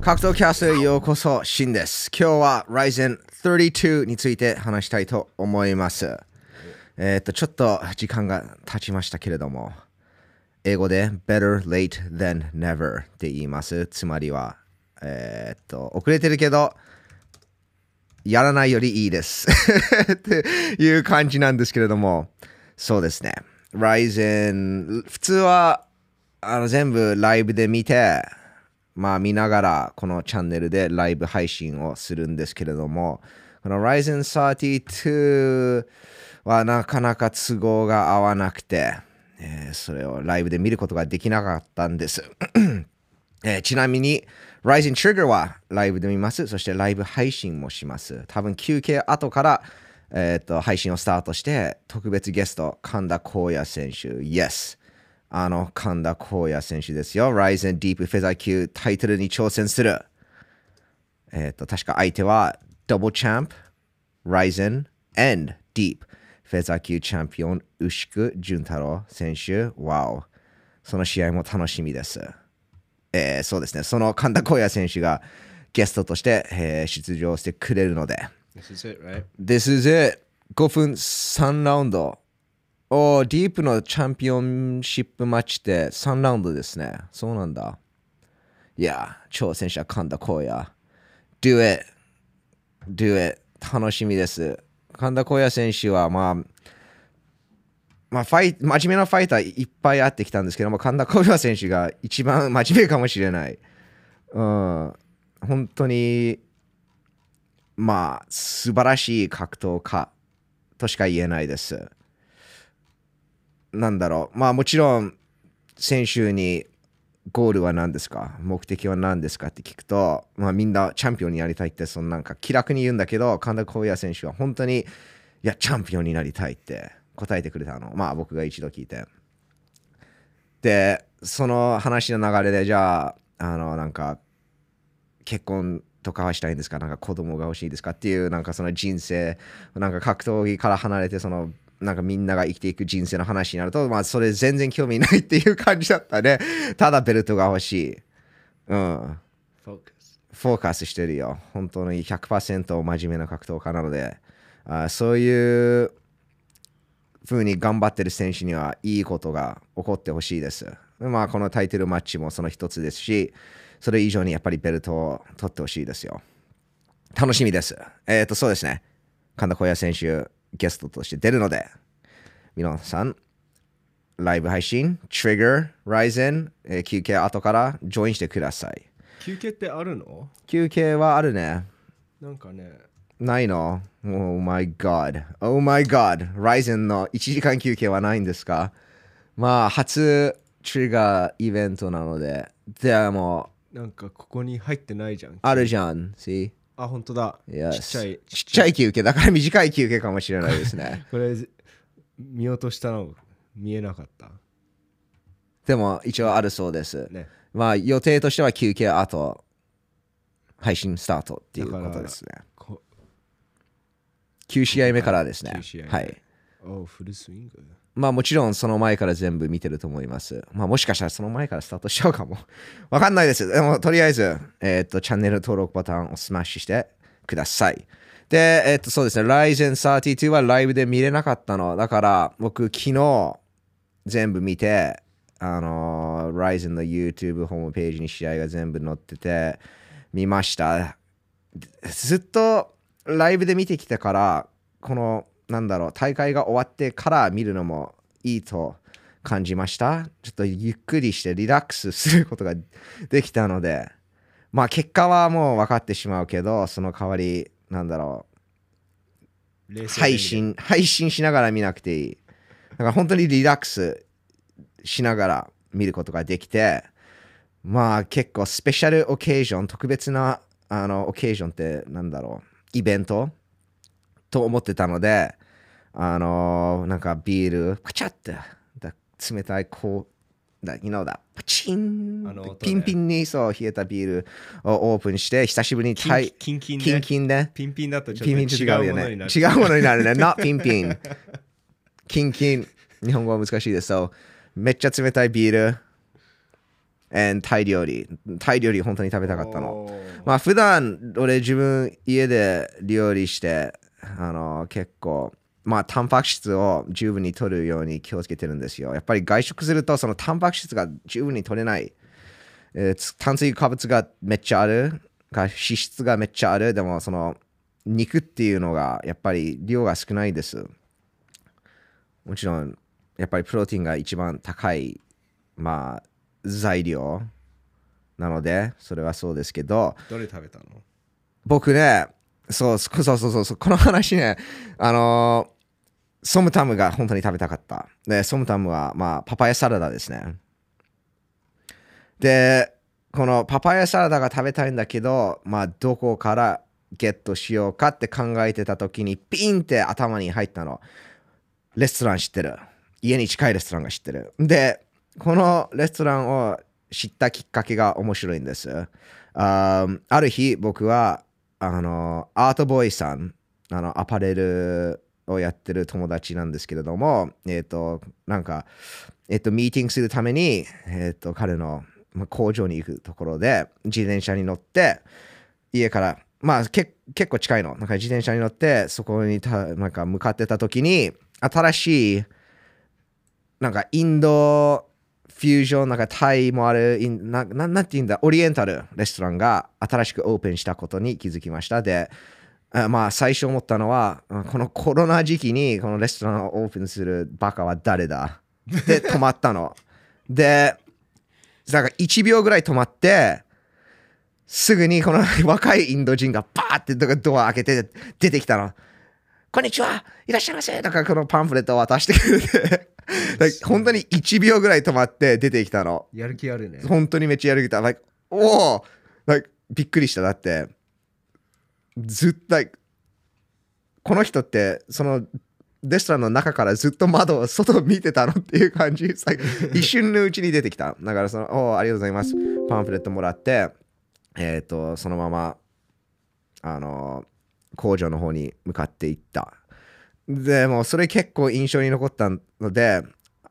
格闘キャストへようこそ、シンです。今日は Ryzen 32について話したいと思います。えーっと、ちょっと時間が経ちましたけれども、英語で better late than never って言います。つまりは、えーっと、遅れてるけど、やらないよりいいです。っていう感じなんですけれども、そうですね。Ryzen、普通はあの全部ライブで見て、まあ見ながらこのチャンネルでライブ配信をするんですけれども、この Ryzen 32はなかなか都合が合わなくて、えーそれをライブで見ることができなかったんです。えーちなみに Ryzen Trigger はライブで見ます。そしてライブ配信もします。多分休憩後から、えー配信をスタートして特別ゲスト神田光也選手 Yes あの神田光也選手ですよ。Ryzen Deep フェザー級タイトルに挑戦する。えっ、と確か相手は Double Champ Ryzen and Deep フェザー級チャンピオン牛久潤太郎選手。Wow その試合も楽しみです。えーそうですね、その神田光也選手がゲストとして、えー出場してくれるので、This is it, right? This is it! 5分3ラウンド。おーディープのチャンピオンシップマッチって3ラウンドですね。そうなんだ。いや、挑戦者神田光也。Do it! Do it! 楽しみです。神田光也選手は、まあ、まあ、ファイ真面目なファイターいっぱい会ってきたんですけども、神田光也選手が一番真面目かもしれない。うん、本当に、まあ、素晴らしい格闘家としか言えないです。なんだろう、まあもちろん、選手にゴールは何ですか？目的は何ですかって聞くと、まあみんなチャンピオンになりたいって、そのなんか気楽に言うんだけど、神田光也選手は本当に、いや、チャンピオンになりたいって答えてくれたの。まあ僕が一度聞いて。で、その話の流れで、じゃあ、あの、なんか、結婚とかはしたいんですか？なんか子供が欲しいですか？っていうなんかその人生なんか格闘技から離れてそのなんかみんなが生きていく人生の話になるとまあそれ全然興味ないっていう感じだったね ただベルトが欲しいうん Focus. フォーカスしてるよ本当に100%真面目な格闘家なのであそういう風に頑張ってる選手にはいいことが起こってほしいです。まあこのタイトルマッチもその一つですし、それ以上にやっぱりベルトを取ってほしいですよ。楽しみです。えっ、とそうですね。神田小也選手ゲストとして出るので、皆さん、ライブ配信、Trigger、Ryzen、えー休憩後からジョインしてください。休憩ってあるの？休憩はあるね。なんかね、ないの ?Oh my god. Oh my god. Ryzen の1時間休憩はないんですか？まあ、初トリガーイベントなので、でも、なんかここに入ってないじゃん。あるじゃん。See? あ、本当だ。Yes. ちっちゃい。ちっちゃい休憩。だから短い休憩かもしれないですね。これ、見落としたの見えなかった？でも、一応あるそうです。ね。まあ、予定としては休憩後、配信スタートっていうことですね。こ9試合目からですね9試合。目はい。おフルスイング。まあもちろんその前から全部見てると思います。まあもしかしたらその前からスタートしちゃうかも。わかんないです。でもとりあえず、えっ、と、チャンネル登録ボタンをスマッシュしてください。で、えっ、と、そうですね、Ryzen 32はライブで見れなかったの。だから僕昨日全部見て、あのー、 RIZIN の YouTube ホームページに試合が全部載ってて見ました。ずっとライブで見てきたからこのなんだろう大会が終わってから見るのもいいと感じました。ちょっとゆっくりしてリラックスすることができたので。まあ結果はもう分かってしまうけどその代わりなんだろう配。信配信しながら見なくていい。だから本当にリラックスしながら見ることができてまあ結構スペシャルオケージョン特別なあのオケージョンってなんだろうイベントと思ってたのであのなんかビールパチャってだ冷たいこうだ you know だパチンあの音ねピンピンにそう冷えたビールをオープンして久しぶりにキンタイキンキンキンね。キンで？ピンピンだとちょっと違うよね。違うものになる。違うものになるね。not ピンピン。キンキン。日本語は難しいです。そう。めっちゃ冷たいビール。and タイ料理。タイ料理本当に食べたかったの。まあ普段俺自分家で料理してあの結構まあタンパク質を十分に取るように気をつけてるんですよ。やっぱり外食するとそのタンパク質が十分に取れない。えーつ炭水化物がめっちゃある。が脂質がめっちゃある。でもその肉っていうのがやっぱり量が少ないです。もちろんやっぱりプロテインが一番高いまあ材料なのでそれはそうですけどどれ食べたの？僕ね、そうそうそうそう、この話ね、あのーソムタムが本当に食べたかった。で、ソムタムは、まあ、パパイヤサラダですね。で、このパパイヤサラダが食べたいんだけど、まあ、どこからゲットしようかって考えてた時に、ピンって頭に入ったの。レストラン知ってる。家に近いレストランが知ってる。で、このレストランを知ったきっかけが面白いんです。あある日、僕は、あの、アートボーイさん、あの、アパレルをやってる友達なんですけれども、えっ、と、なんか、えっ、と、ミーティングするために、えっ、と、彼の工場に行くところで、自転車に乗って、家から、まあ、結構近いの。なんか自転車に乗って、そこにたなんか向かってた時に、新しい、なんかインドフュージョン、なんかタイもある、インなななんて言うんだ、オリエンタルレストランが新しくオープンしたことに気づきました。で、あまあ最初思ったのは、あこのコロナ時期にこのレストランをオープンするバカは誰だ？で 止まったの。で、なんか1秒ぐらい止まって、すぐにこの 若いインド人がバーってドア開けて出てきたの。こんにちはいらっしゃいませだからこのパンフレットを渡してくれて 本当に1秒ぐらい止まって出てきたの。やる気あるね。本当にめっちゃやる気だ。Like おお、like びっくりした。だって、ずっと、like この人って、そのレストランの中からずっと窓を外を見てたのっていう感じ。一瞬のうちに出てきた。だからその、おお、ありがとうございます。パンフレットもらって、えっ、と、そのまま、あの、工場の方に向かっていった。でもそれ結構印象に残ったので、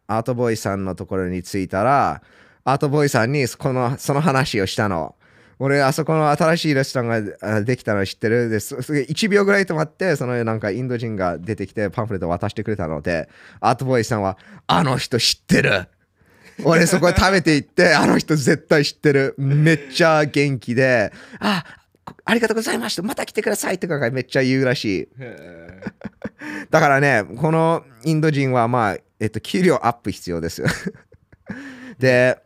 アートボーイさんのところに着いたら、アートボーイさんにこのその話をしたの。俺、あそこの新しいレストランができたの知ってる？です。1秒ぐらい止まって、そのなんかインド人が出てきてパンフレット渡してくれたので、アートボーイさんは、あの人知ってる俺そこ食べて行って、あの人絶対知ってる。めっちゃ元気で、あ、ありがとうございました。また来てくださいとかがめっちゃ言うらしい。へだからね、このインド人はまあ、えっと、給料アップ必要です。で、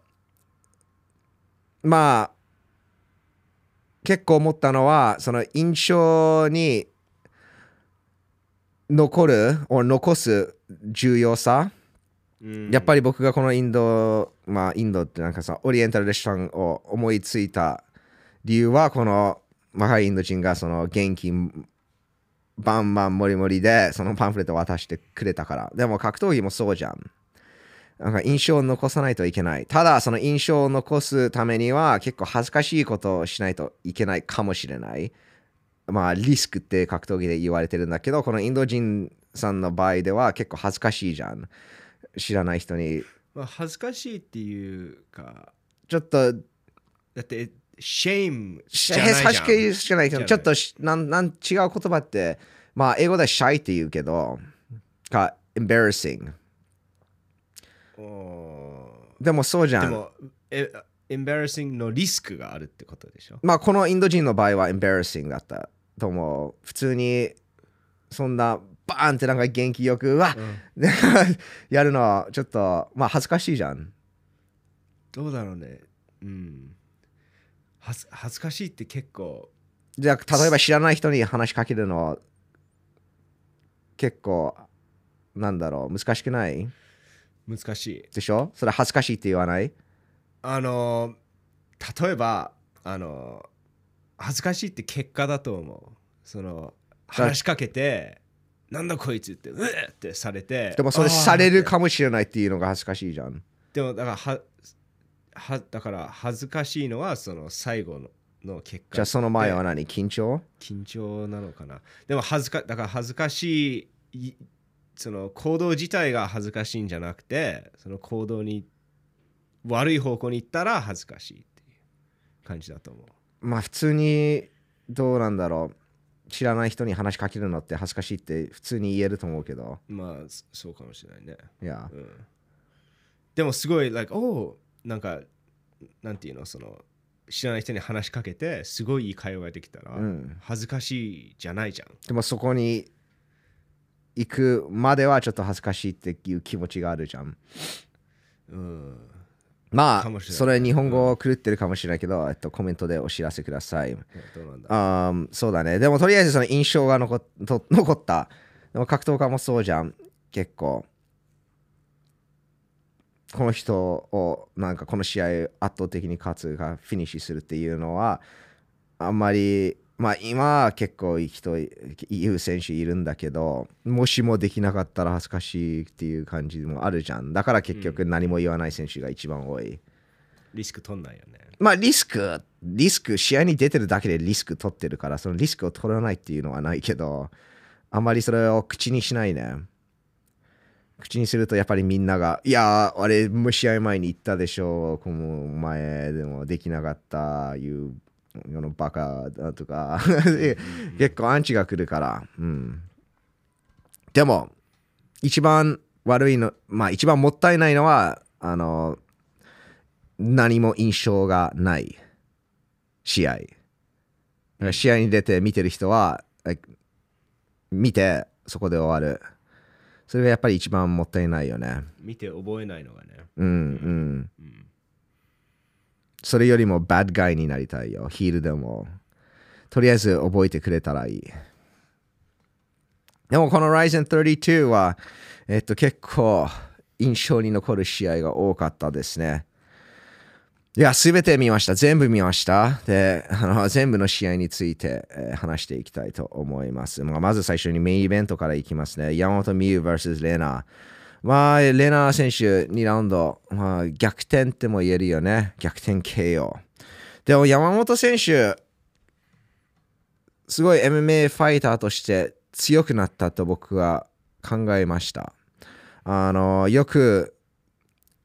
まあ、結構思ったのは、その印象に残る、or 残す重要さ。ーやっぱり僕がこのインド、まあインドってなんかさ、オリエンタルレストランを思いついた理由は、この若いインド人がその現金バンバンモリモリでそのパンフレットを渡してくれたから。でも格闘技もそうじゃん。なんか印象を残さないといけない。ただその印象を残すためには結構恥ずかしいことをしないといけないかもしれない。まあリスクって格闘技で言われてるんだけど、このインド人さんの場合では結構恥ずかしいじゃん。知らない人にまあ、恥ずかしいっていうか、ちょっとだって、シェイムじへゃないじゃん。さしくじゃないけど、ちょっとしなんなん違う言葉って、まあ、英語ではシャイって言うけど、か、embarrassing。おでもそうじゃん。ーでも、え、エンバラシングのリスクがあるってことでしょ？まあ、このインド人の場合は embarrassing だったと思う。普通に、そんな、バーンってなんか元気よく、うわ、うん やるのはちょっと、まあ、恥ずかしいじゃん。どうだろうね。うん。恥ず恥ずかしいって結構、じゃあ、例えば知らない人に話しかけるの、結構、なんだろう、難しくない？難しい。でしょ？それ恥ずかしいって言わない？あの、例えば、あの、恥ずかしいって結果だと思う。その、話しかけて、なんだこいつって、うえってされて。でもそれされるかもしれないっていうのが恥ずかしいじゃん。でもだからははだから恥ずかしいのはその最後のの結果。じゃあその前はで何？緊張？緊張なのかな。でも恥ずかだから恥ずかしいいその行動自体が恥ずかしいんじゃなくてその行動に悪い方向に行ったら恥ずかしいっていう感じだと思う。まあ普通にどうなんだろう。知らない人に話しかけるのって恥ずかしいって普通に言えると思うけど。まあそそうかもしれないね。いや。うん、でもすごい、like、おなんか、なんていうの、その、知らない人に話しかけて、すごいいい会話ができたら、うん恥ずかしいじゃないじゃん。でもそこに行くまではちょっと恥ずかしいっていう気持ちがあるじゃんうん。まあそれ日本語狂ってるかもしれないけど、えっと、コメントでお知らせくださいどうなんだあーそうだね。でもとりあえずその印象が残っと残った。でも格闘家もそうじゃん。結構。この人をなんかこの試合圧倒的に勝つがフィニッシュするっていうのはあんまりまあ今は結構いい人言う選手いるんだけどもしもできなかったら恥ずかしいっていう感じもあるじゃんだから結局何も言わない選手が一番多い、リスク取んないよね。まあリスク、リスク、試合に出てるだけでリスク取ってるから、そのリスクを取らないっていうのはないけど、あんまりそれを口にしないね。口にするとやっぱりみんなが、いやー、あれ、もう試合前に言ったでしょ、この前でもできなかった、いう、このバカだとか、結構アンチが来るから、うん。でも、一番悪いの、まあ一番もったいないのは、あの、何も印象がない試合。試合に出て見てる人は、見てそこで終わる。それがやっぱり一番もったいないよね。見て覚えないのがね。うんうん。それよりもバッドガイになりたいよ。ヒールでも。とりあえず覚えてくれたらいい。でもこの Ryzen 32は、えっと結構印象に残る試合が多かったですね。いや、すべて見ました。全部見ました。で、あの全部の試合について、えー話していきたいと思います。まあ、まず最初にメインイベントからいきますね。山本美優 vs レナー。まあ、レナー選手2ラウンド、まあ、逆転っても言えるよね。逆転 KO。でも山本選手、すごい MMA ファイターとして強くなったと僕は考えました。あの、よく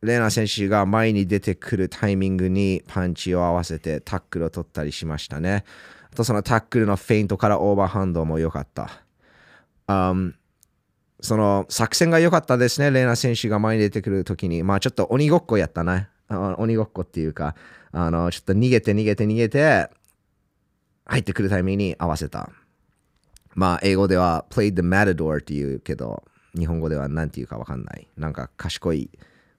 レーナ選手が前に出てくるタイミングにパンチを合わせてタックルを取ったりしましたね。あとそのタックルのフェイントからオーバーハンドも良かった。Um, その作戦が良かったですね、レーナ選手が前に出てくるときに。まあちょっと鬼ごっこやったね。鬼ごっこっていうか、あのちょっと逃げて逃げて逃げて、入ってくるタイミングに合わせた。まあ英語では played the matador っていうけど、日本語では何て言うかわかんない。なんか賢い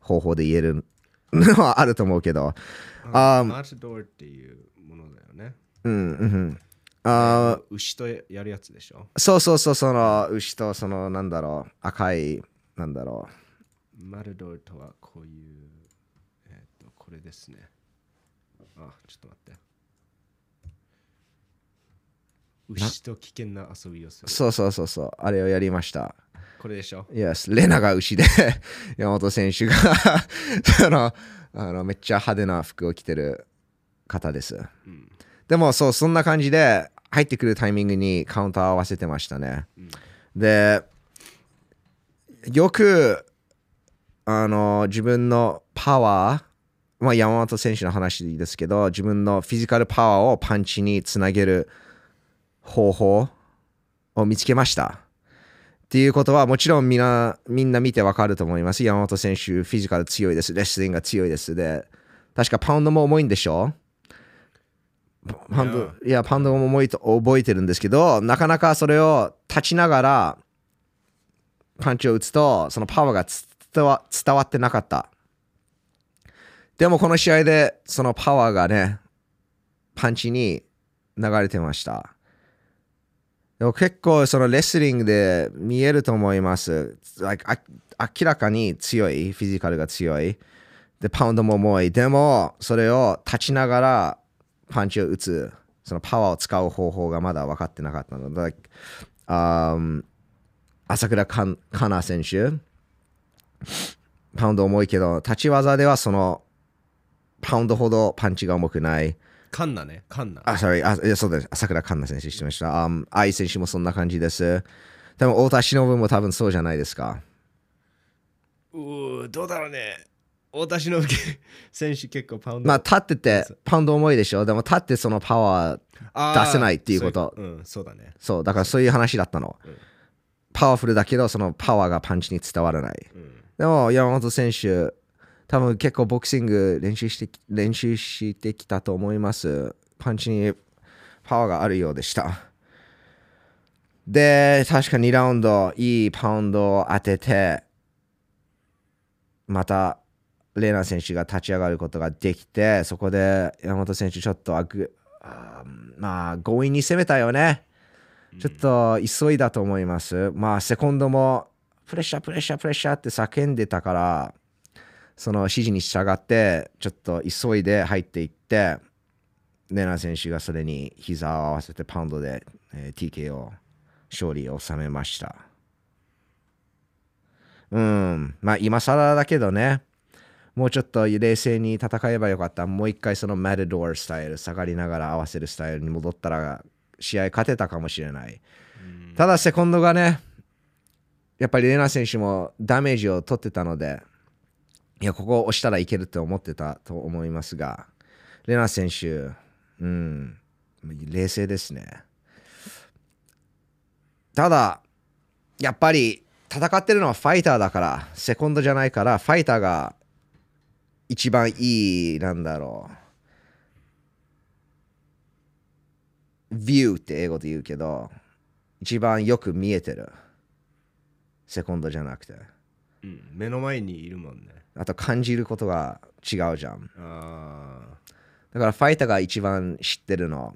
方法で言える のはあると思うけど。あマーチドーっていうものだよね。うんうんうん。あ牛とやるやつでしょ？そうそうそう、その牛とそのなんだろう、赤い、なんだろマルドーとはこういう、えっ、と、これですね。あ、ちょっと待って。牛と危険な遊びをすう。る。そうそうそうそう、あれをやりました。これでしょ？Yes、レナが牛で、山本選手が そのあのめっちゃ派手な服を着てる方です。うん。でもそう、そんな感じで入ってくるタイミングにカウンターを合わせてましたね。で、よくあの自分のパワー、まあ、山本選手の話ですけど、自分のフィジカルパワーをパンチにつなげる方法を見つけました。っていうことはもちろんみんなみんな見てわかると思います。山本選手、フィジカル強いです。レスリングが強いです。で、確かパウンドも重いんでしょ？パウンドいや、パウンドも重いと覚えてるんですけど、なかなかそれを立ちながらパンチを打つと、そのパワーが伝わ伝わってなかった。でもこの試合でそのパワーがね、パンチに流れてました。でも結構そのレスリングで見えると思います。Like 明らかに強い、フィジカルが強い。で、パウンドも重い。でも、それを立ちながらパンチを打つ、そのパワーを使う方法がまだ分かってなかったので、like um, 朝倉かかな選手、パウンド重いけど、立ち技ではそのパウンドほどパンチが重くない。カンナね、カンナ。あ、sorry、あいやそうです。朝倉環奈選手してました。あ、愛選手もそんな感じです。でも、太田忍も多分そうじゃないですか。うー、どうだろうね。私の 選手結構パウンド。まあ立っててパウンド重いでしょ？でも立ってそのパワー出せないっていうことそううん、そうだね。そうだからそういう話だったの、うんパワフルだけどそのパワーがパンチに伝わらないうん。でも山本選手多分結構ボクシング練習してき練習してきたと思います。パンチにパワーがあるようでした。で確か2ラウンドいいパウンドを当ててまたレーナ選手が立ち上がることができてそこで山本選手ちょっとあぐあーまあ強引に攻めたよね。ちょっと急いだと思います。まあ、セコンドもプレッシャー、プレッシャー、プレッシャーって叫んでたから、その指示に従って、ちょっと急いで入っていって、レナ選手がそれに膝を合わせてパウンドで、えー TKO 勝利を収めました。うん、まあ今更だけどね、もうちょっと冷静に戦えばよかった。もう一回そのマルドアスタイル、下がりながら合わせるスタイルに戻ったら、試合勝てたかもしれない。ただ、セコンドがね、やっぱりレナ選手もダメージを取ってたので、いや、ここを押したらいけるって思ってたと思いますが、レナ選手、うん、冷静ですね。ただ、やっぱり戦ってるのはファイターだから、セコンドじゃないから、ファイターが一番いい、なんだろう。view って英語で言うけど、一番よく見えてる。セコンドじゃなくて。うん、目の前にいるもんね。あと感じることが違うじゃん。あだからファイターが一番知ってるの。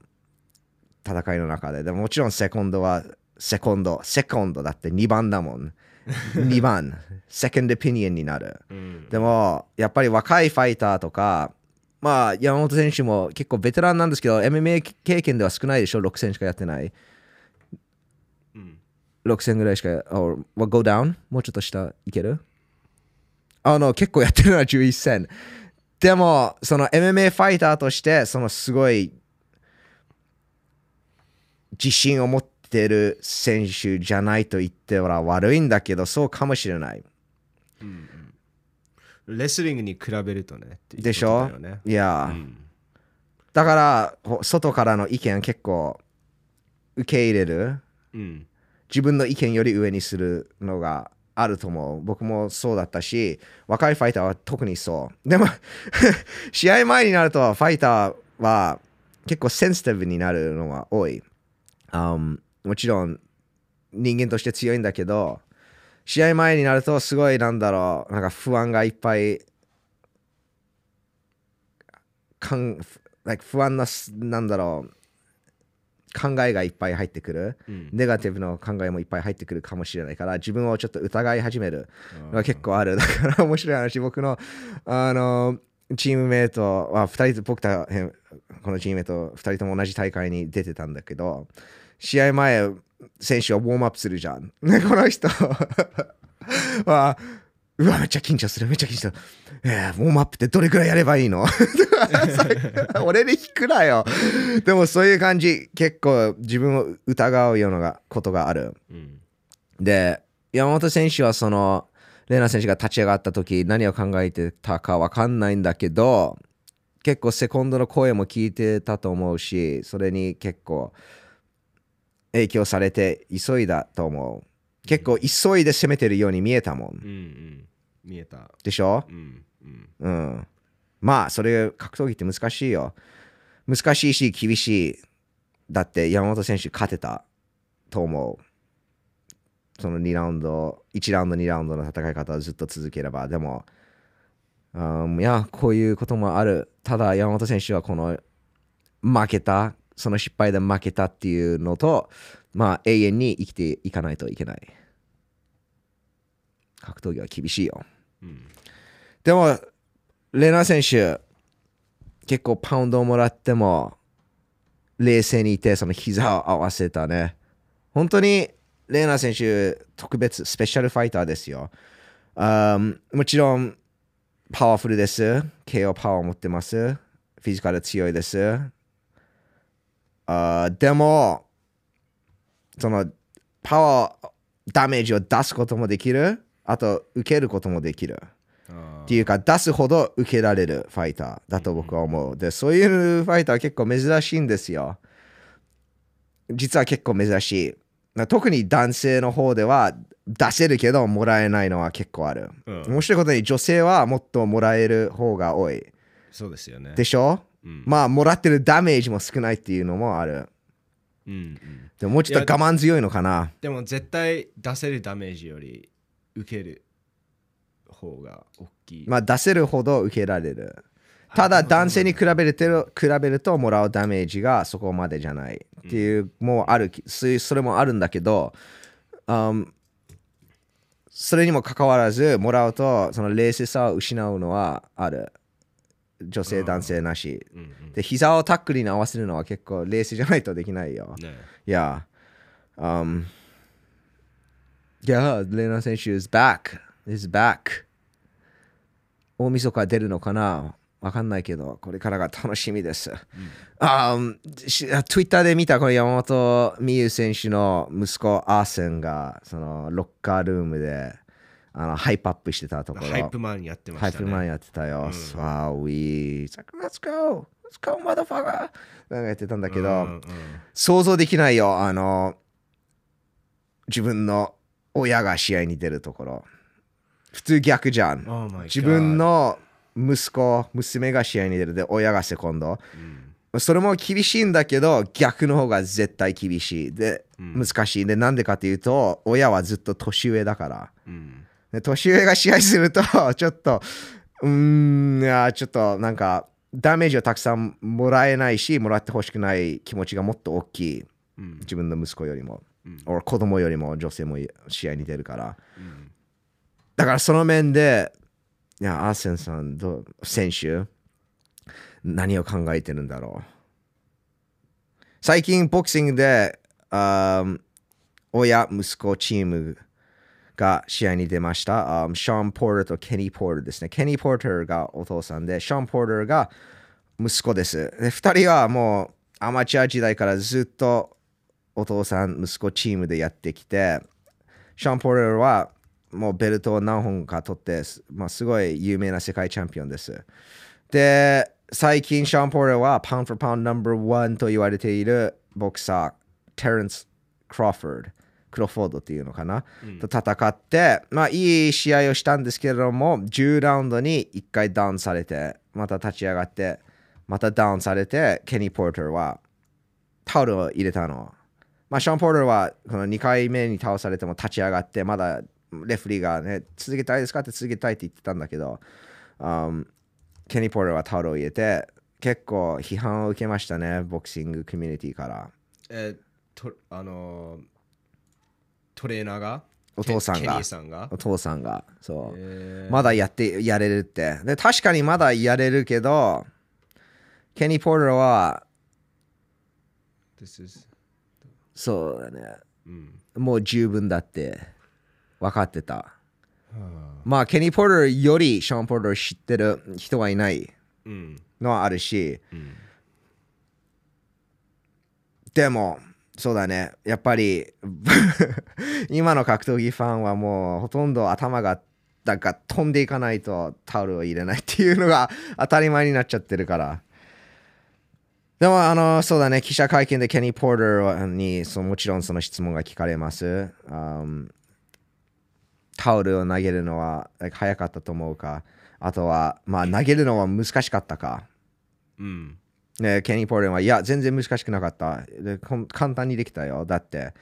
戦いの中で。でももちろんセコンドはセコンド。セコンドだって2番だもん。2番。セカンドオピニオンになる。あ。うん。でも、やっぱり若いファイターとか、まあ、山本選手も結構ベテランなんですけど、MMA 経験では少ないでしょ、6戦しかやってない。うん。6戦ぐらいしか、or, what, go down? もうちょっと下いける？あの、結構やってるのは11戦。でも、その MMA ファイターとして、そのすごい自信を持ってる選手じゃないと言っては悪いんだけど、そうかもしれない。レスリングに比べるとね。っていうでしょ？いや、うんだから、ほ外からの意見結構受け入れる。うん。自分の意見より上にするのがあると思う。僕もそうだったし、若いファイターは特にそう。でも、試合前になると、ファイターは結構センシティブになるのが多い。Um, もちろん、人間として強いんだけど、試合前になると、すごいなんだろう、なんか不安がいっぱい、かん like 不安なす、なんだろう、考えがいっぱい入ってくる。うん。ネガティブの考えもいっぱい入ってくるかもしれないから自分をちょっと疑い始めるのが結構あるだから面白い話僕のあのチームメイトは2人と僕たこのチームメイト2人とも同じ大会に出てたんだけど試合前選手はウォームアップするじゃん、ね、この人はうわめっちゃ緊張する。めっちゃ緊張する、えー、ウォームアップってどれくらいやればいいの？俺で聞くなよ。でもそういう感じ。結構自分を疑うようなことがある。うん。で山本選手はそのレナ選手が立ち上がった時何を考えてたか分かんないんだけど結構セコンドの声も聞いてたと思うしそれに結構影響されて急いだと思う結構急いで攻めてるように見えたもんうん。うん。見えた。でしょ？うん。うん。うん。まあ、それ、格闘技って難しいよ。難しいし、厳しい。だって、山本選手勝てたと思う。その2ラウンド、1ラウンド、2ラウンドの戦い方をずっと続ければ。でも、うん、いや、こういうこともある。ただ、山本選手はこの負けた、その失敗で負けたっていうのと、まあ、永遠に生きていかないといけない。格闘技は厳しいよ。うん。でも、レナ選手、結構パウンドをもらっても、冷静にいて、その膝を合わせたね。本当に、レナ選手、特別、スペシャルファイターですよ。もちろん、パワフルです。KO パワーを持ってます。フィジカル強いです。あーでも、その、パワー、ダメージを出すこともできる？あと、受けることもできる。あっていうか出すほど受けられるファイターだと僕は思う。で、そういうファイターは結構珍しいんですよ。実は結構珍しい。な特に男性の方では出せるけどもらえないのは結構ある。うん面白いことに女性はもっともらえる方が多い。そうですよね。でしょ、うんまあもらってるダメージも少ないっていうのもある。うんうん、でももうちょっと我慢強いのかな。でも絶対出せるダメージより受ける方が大きい。まあ出せるほど受けられる。ただ男性に比べると比べるともらうダメージがそこまでじゃないっていうもうあるそれもあるんだけど、um それにもかかわらずもらうとその冷静さを失うのはある女性男性なし。うんうんで膝をタックルに合わせるのは結構冷静じゃないとできないよ。ね、いや、um, yeah, レナ選手 is back. is back. 大晦日出るのかな？わかんないけど、これからが楽しみです。um, し Twitter で見たこの山本美優選手の息子アーセンがそのロッカールームであのハイプアップしてたところ。ハイプマンやってましたね。ハイプマンやってたよ。スワーウィー。It's like, Let's go! Let's go, motherfucker! なんかやってたんだけど、うんうん想像できないよあの自分の親が試合に出るところ普通逆じゃん Oh 自分の息子娘が試合に出るで親がセコンドうんそれも厳しいんだけど逆の方が絶対厳しいでうん難しいでなんでかっていうと親はずっと年上だからうんで年上が試合すると ちょっとうーんいやちょっとなんかダメージをたくさんもらえないしもらってほしくない気持ちがもっと大きい。うん。自分の息子よりも、うん。俺子供よりも女性も試合に出るから。うん。だからその面でいやアーセンさんどう選手何を考えてるんだろう。最近ボクシングであー親息子チームが試合に出ました。あーショーン・ポーターとケニー・ポーターですね。ケニー・ポーターがお父さんで、ショーン・ポーターが息子です。で、2人はもうアマチュア時代からずっとお父さん、息子チームでやってきて、ショーン・ポーターはもうベルトを何本か取って、まあ、すごい有名な世界チャンピオンです。で、最近ショーン・ポーターはパウンド・フォー・パウンドナンバーワンと言われているボクサー、テレンス・クロフォード、クロフォードっていうのかな、と戦って、まあいい試合をしたんですけれども、10ラウンドに1回ダウンされて、また立ち上がって、またダウンされて、ケニー・ポーターはタオルを入れたの。まあ、ショーン・ポーターはこの2回目に倒されても立ち上がって、まだレフェリーがね、続けたいですかって続けたいって言ってたんだけど、um ケニー・ポーターはタオルを入れて、結構批判を受けましたね、ボクシングコミュニティから。えとあのートレーナーが？お父さんが。お父さんが、そう。えー。まだやってやれるって。で、確かにまだやれるけど、ケニー・ポーターは、This is そうだね、うん。もう十分だって分かってた。はまあ、ケニー・ポーターよりショーン・ポーターを知ってる人はいないのはあるし、うん。でも、そうだね、やっぱり 今の格闘技ファンはもうほとんど頭がなんか飛んでいかないとタオルを入れないっていうのが当たり前になっちゃってるから。でも、あの、そうだね、記者会見でケニー・ポーターにそのもちろんその質問が聞かれます。Um, タオルを投げるのは早かったと思うか、あとは、まあ、投げるのは難しかったか。うんね、ケニー・ポーレンは、いや、全然難しくなかった。簡単にできたよ。だって、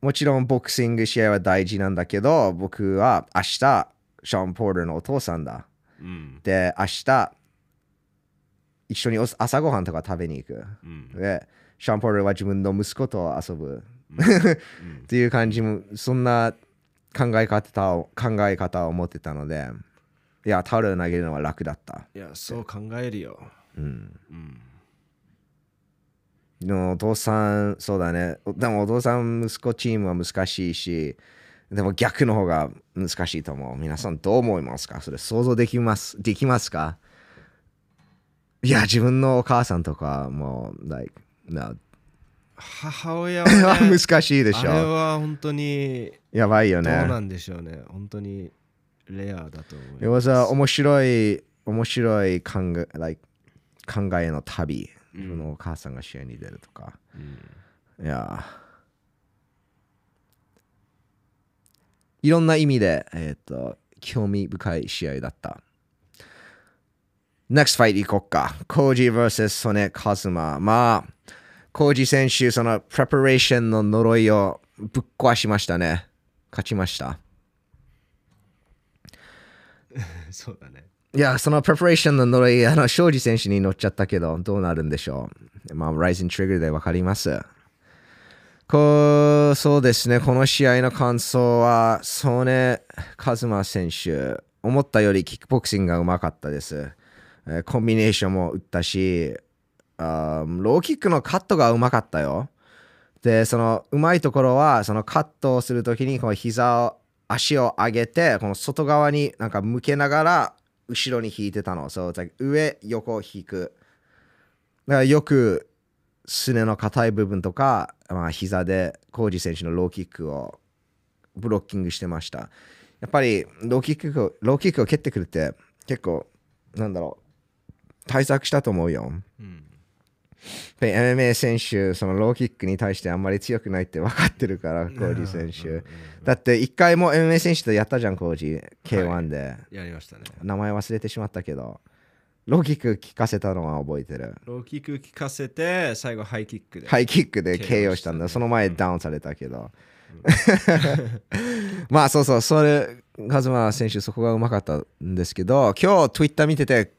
もちろんボクシング試合は大事なんだけど、僕は明日、ショーン・ポーレンのお父さんだ。うんで、明日、一緒にお朝ごはんとか食べに行く。うんで、ショーン・ポーレンは自分の息子と遊ぶ。っていう感じも、そんな考え方を考え方を持ってたので、いや、タオルを投げるのは楽だった。いやそう考えるようん。うんでもお父さん、そうだね。でもお父さん、息子チームは難しいし、でも逆の方が難しいと思う。皆さんどう思いますか？それ想像できます？できますか？いや、自分のお母さんとかもう、like, no 母親は、ね、難しいでしあれょ。は本当にやばいよどうなね。んでしょうね本当にレアだと思 It う。was a 面白い、面白い考え,、like、考えの旅。自分のお母さんが試合に出るとか。いやいろんな意味で、えっ、と、興味深い試合だった。NEXT fight 行こっか。コージ vs ソネ・カズマ。まあ、コージ選手、そのプレパレーションの呪いをぶっ壊しましたね。勝ちました。そうだね。いや、そのプレパレーションの呪い、あの、庄司選手に乗っちゃったけど、どうなるんでしょう。まあ、ライズントリガーでわかります。こう、そうですね、この試合の感想は、ソネ・カズマ選手、思ったよりキックボクシングがうまかったです。コンビネーションも打ったし、あーローキックのカットがうまかったよ。で、そのうまいところは、そのカットをするときに、この膝を、足を上げて、この外側になんか向けながら、後ろに引いてたの。そう、like 上、横引く。だからよく、すねの硬い部分とか、まあ、膝で、コージ選手のローキックをブロッキングしてました。やっぱり、ローキックを、ローキックを蹴ってくるって、結構、なんだろう、対策したと思うよ。で MMA 選手、そのローキックに対してあんまり強くないって分かってるから、コージ選手。だって一回も MMA 選手とやったじゃん、コージ。K1 で。やりましたね。名前忘れてしまったけど、ローキック聞かせたのは覚えてる。ローキック効かせて、最後ハイキックで。ハイキックで KO したんだ。その前ダウンされたけど。まあそうそう、それ、カズマ選手そこがうまかったんですけど、今日 Twitter 見てて、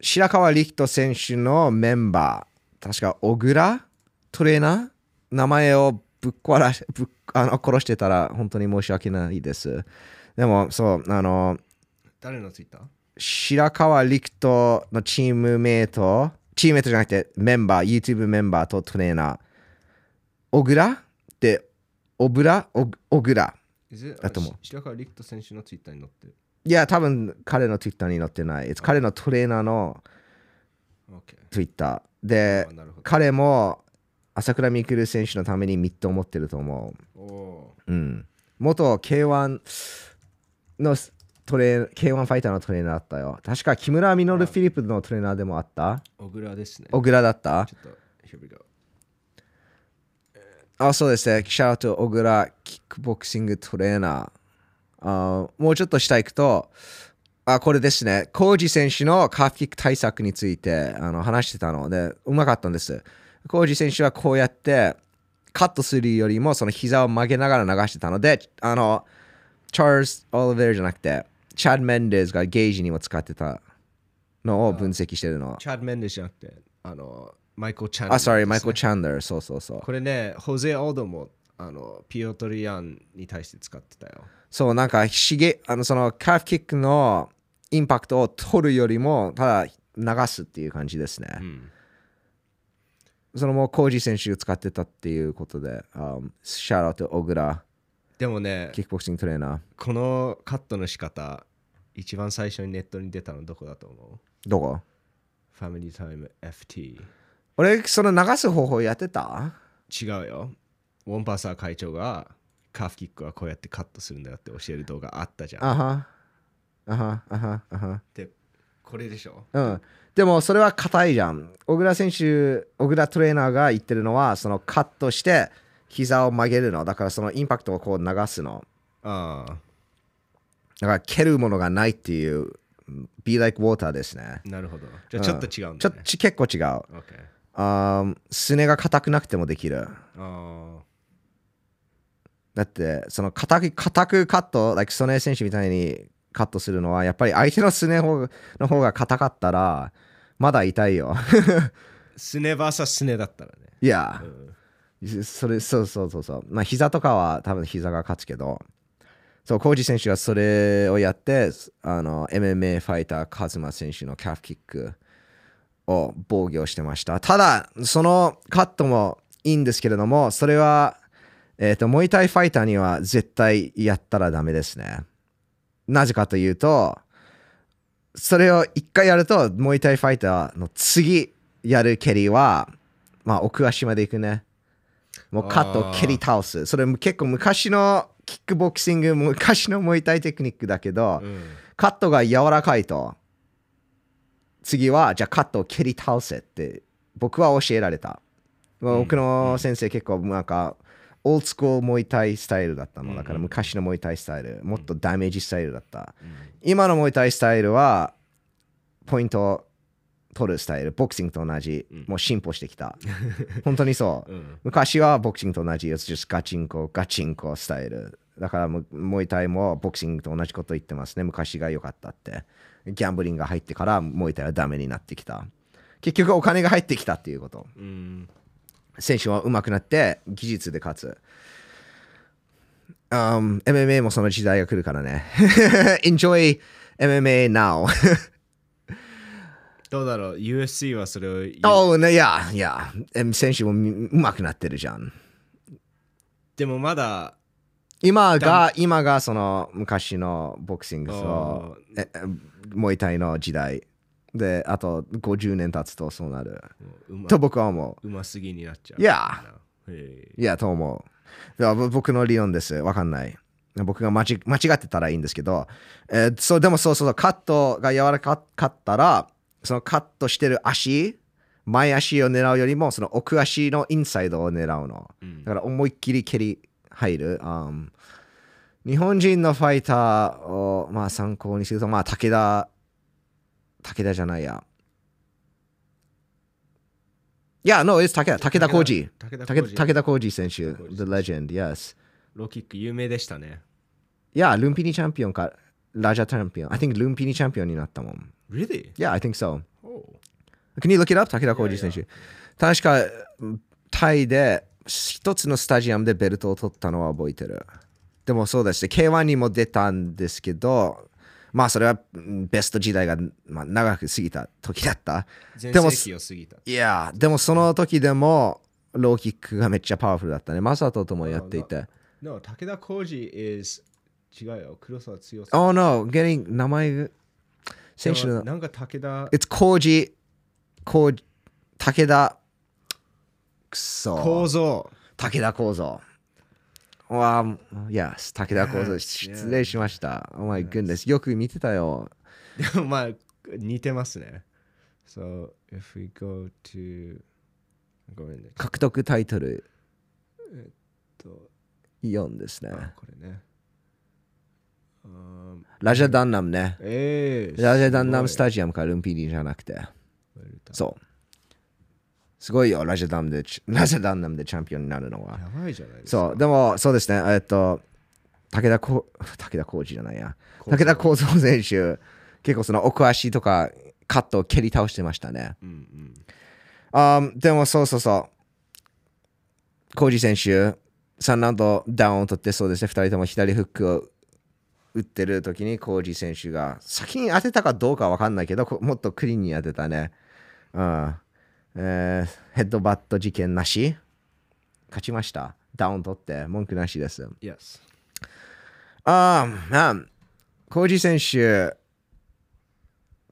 白川力人選手のメンバー、確か小倉？トレーナー？名前をぶっ壊らしぶっあの殺してたら本当に申し訳ないです。でもそう、あの、誰のツイッター？白川陸人のチームメイト、チームメイトじゃなくてメンバー、YouTube メンバーとトレーナー、小倉？って、小倉？小小倉。だと思う。白川陸人選手のツイッターに載ってる。いや、多分彼の Twitter に載ってない。彼のトレーナーの OK。Twitter。であ、なるほど彼も朝倉未来選手のためにミットを持ってると思う。うん。元 K1 のトレー K1 ファイターのトレーナーだったよ。確か木村稔フィリップのトレーナーでもあったー、小倉ですね。小倉だった？ちょっと、here we go。あ、そうですね。シャウト小倉キックボクシングトレーナー。あもうちょっと下行くと、あ、これですね。コージ選手のカーフキック対策についてあの話してたので、うまかったんです。コージ選手はこうやってカットするよりもその膝を曲げながら流してたので、あの、チャールズ・オリベルじゃなくて、チャッド・メンデズがゲージにも使ってたのを分析してるの。チャッド・メンデスじゃなくて、あの、マイコ・チャンダあ、ーね、sorry、マイコ・チャンダー。そうそうそう。これね、ホゼ・オードも、あの、ピオトリアンに対して使ってたよ。そう、なんか、しげ、あの、その、カーフキックのインパクトを取るよりも、ただ流すっていう感じですね。んそのもう、コージ選手が使ってたっていうことで、um, シャーロット、小倉、でもねキ、ックボクシングトレーナー。このカットの仕方、一番最初にネットに出たのどこだと思う？どこ？ファミリータイム FT。俺、その流す方法やってた？違うよ。ウォンパーサー会長がカーフキックはこうやってカットするんだよって教える動画あったじゃん。あは。あは、あは、あは。で、これでしょ？うん。でも、それは硬いじゃん。小倉選手、小倉トレーナーが言ってるのは、そのカットして、膝を曲げるの。だから、そのインパクトをこう流すの。あだから蹴るものがないっていう、be like water ですね。あ、なるほど。じゃあちょっと違うんちょだ、ね。っと結構違う。OK あーすねが硬くなくてもできる。あだって、その硬く硬くカット、like ソネ選手みたいにカットするのは、やっぱり相手のすね方の方が硬かったら、まだ痛いよ。ーすねばさすねだったらね。いや、それ、そうそうそうそう。まあ、膝とかは多分膝が勝つけど、そう、コージ選手はそれをやって、あの、MMA ファイター、カズマ選手のキャフキックを防御してました。ただ、そのカットもいいんですけれども、それは、えっ、と、モイタイファイターには絶対やったらダメですね。なぜかというと、それを一回やると、モイタイファイターの次やる蹴りは、まあ、奥足まで行くね。もうカットを蹴り倒す。それ結構昔のキックボクシング昔のモイタイテクニックだけど、うんカットが柔らかいと次はじゃあカットを蹴り倒せって僕は教えられた、僕の先生結構なんかオールスクールモイタイスタイルだったの。だから昔のモイタイスタイル。もっとダメージスタイルだった、今のモイタイスタイルはポイントを取るスタイル。ボクシングと同じ、もう進歩してきた。本当にそう、うん。昔はボクシングと同じ。It's just ガチンコガチンコスタイル。だからモイタイもボクシングと同じこと言ってますね。昔が良かったって。ギャンブリングが入ってからモイタイはダメになってきた。結局お金が入ってきたっていうこと。うん選手は上手くなって技術で勝つ、um, MMA もその時代が来るからね。Enjoy MMA now. どうだろう？USC はそれを言う。Oh ねいやいや選手もみ上手くなってるじゃん。でもまだ今が今がその昔のボクシングとええモイタイの時代であと50年経つとそうなる。うまと僕は思う。ますぎになっちゃう。いや。いやと思う。だからぼ僕の理論です。わかんない。僕が間違間違ってたらいいんですけど、えーそうでもそうそうそうカットが柔らかかったらそのカットしてる足前足を狙うよりもその奥足のインサイドを狙うの、うん。だから思いっきり蹴り入る、um 日本人のファイターを、まあ、参考にすると、まあ、武田武田じゃないやいや、no, it's 武田武田浩二武田武浩二田武田浩二選手 The legend, yes ローキック有名でしたね。いや、ルンピニチャンピオンかラジャチャンピオン I think ルンピニチャンピオンになったもん Really? Yeah, I think so Oh. Can you look it up? 武田浩二選手。確か、タイで一つのスタジアムでベルトを取ったのは覚えてる。でもそうですね、K1 にも出たんですけど、まあそれはうんベスト時代が、まあ、長く過ぎた時だった。全でも。いや、でもその時でもローキックがめっちゃパワフルだったね。マサトともやっていて。No, 武田浩二 is 違うよ。黒沢強さ。Oh no, getting 名前が選手の。なんか武田 It's 浩二、浩二、武田、くそ。構造。武田構造。わあ、yes、武田構造。Yes, 失礼しました。Oh my goodness。よく見てたよ。でもまあ似てますね。So, if we go to ごめんね。獲得タイトルと4ですね。あこれね。Um, ラジャダンナムね。えー、ラジャダンナムスタタジアムからルンピニじゃなくて。そう。すごいよ、ラジャダンで、ラジャダムでチャンピオンになるのは。やばいじゃないですか。そう、でもそうですね。えっと、武田こ武田浩二じゃないや。武田幸三選手、結構その奥足とかカットを蹴り倒してましたね。うんうん。あーでもそうそうそう。コージ選手、3ラウンドダウンを取ってそうですね。2人とも左フックを打ってる時にコージ選手が先に当てたかどうかわかんないけど、こもっとクリーンに当てたね。うんえーヘッドバット事件なし勝ちました。ダウン取って文句なしです。Yes. ああ、コージ選手、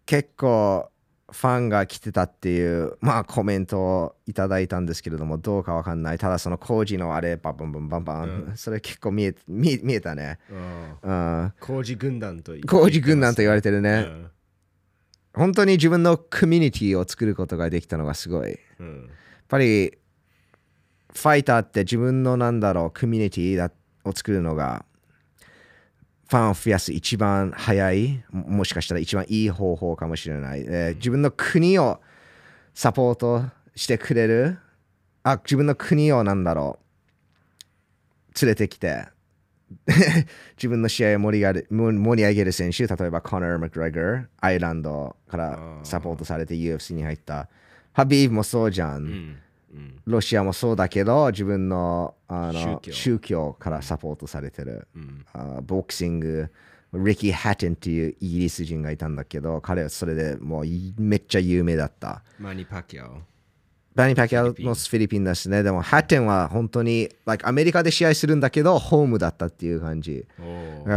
結構ファンが来てたっていう、まあ、コメントをいただいたんですけれども、どうかわかんない。ただ、そのコージのあれ、バンバンバンバンバン、それ結構見え見えたね。うん工事軍団とコージ軍団と言われてるね。うん本当に自分のコミュニティを作ることができたのがすごい。やっぱり、ファイターって自分のなんだろう、コミュニティだを作るのが、ファンを増やす一番早い、もしかしたら一番いい方法かもしれない。えー自分の国をサポートしてくれる、あ、自分の国をなんだろう、連れてきて、自分の試合を盛り上げる盛り上げる選手、例えばコナー・マクグレガー、アイランドからサポートされて UFC に入った。ハビーブもそうじゃん。うんうんロシアもそうだけど、自分のあの宗教からサポートされてる。うんあボクシング、リキー・ハテンっていうイギリス人がいたんだけど、彼はそれでもういめっちゃ有名だった。マニ・パキャオ。バニー・パキャオもフィリピンだしね、でもハテンは本当に、like、アメリカで試合するんだけど、ホームだったっていう感じ。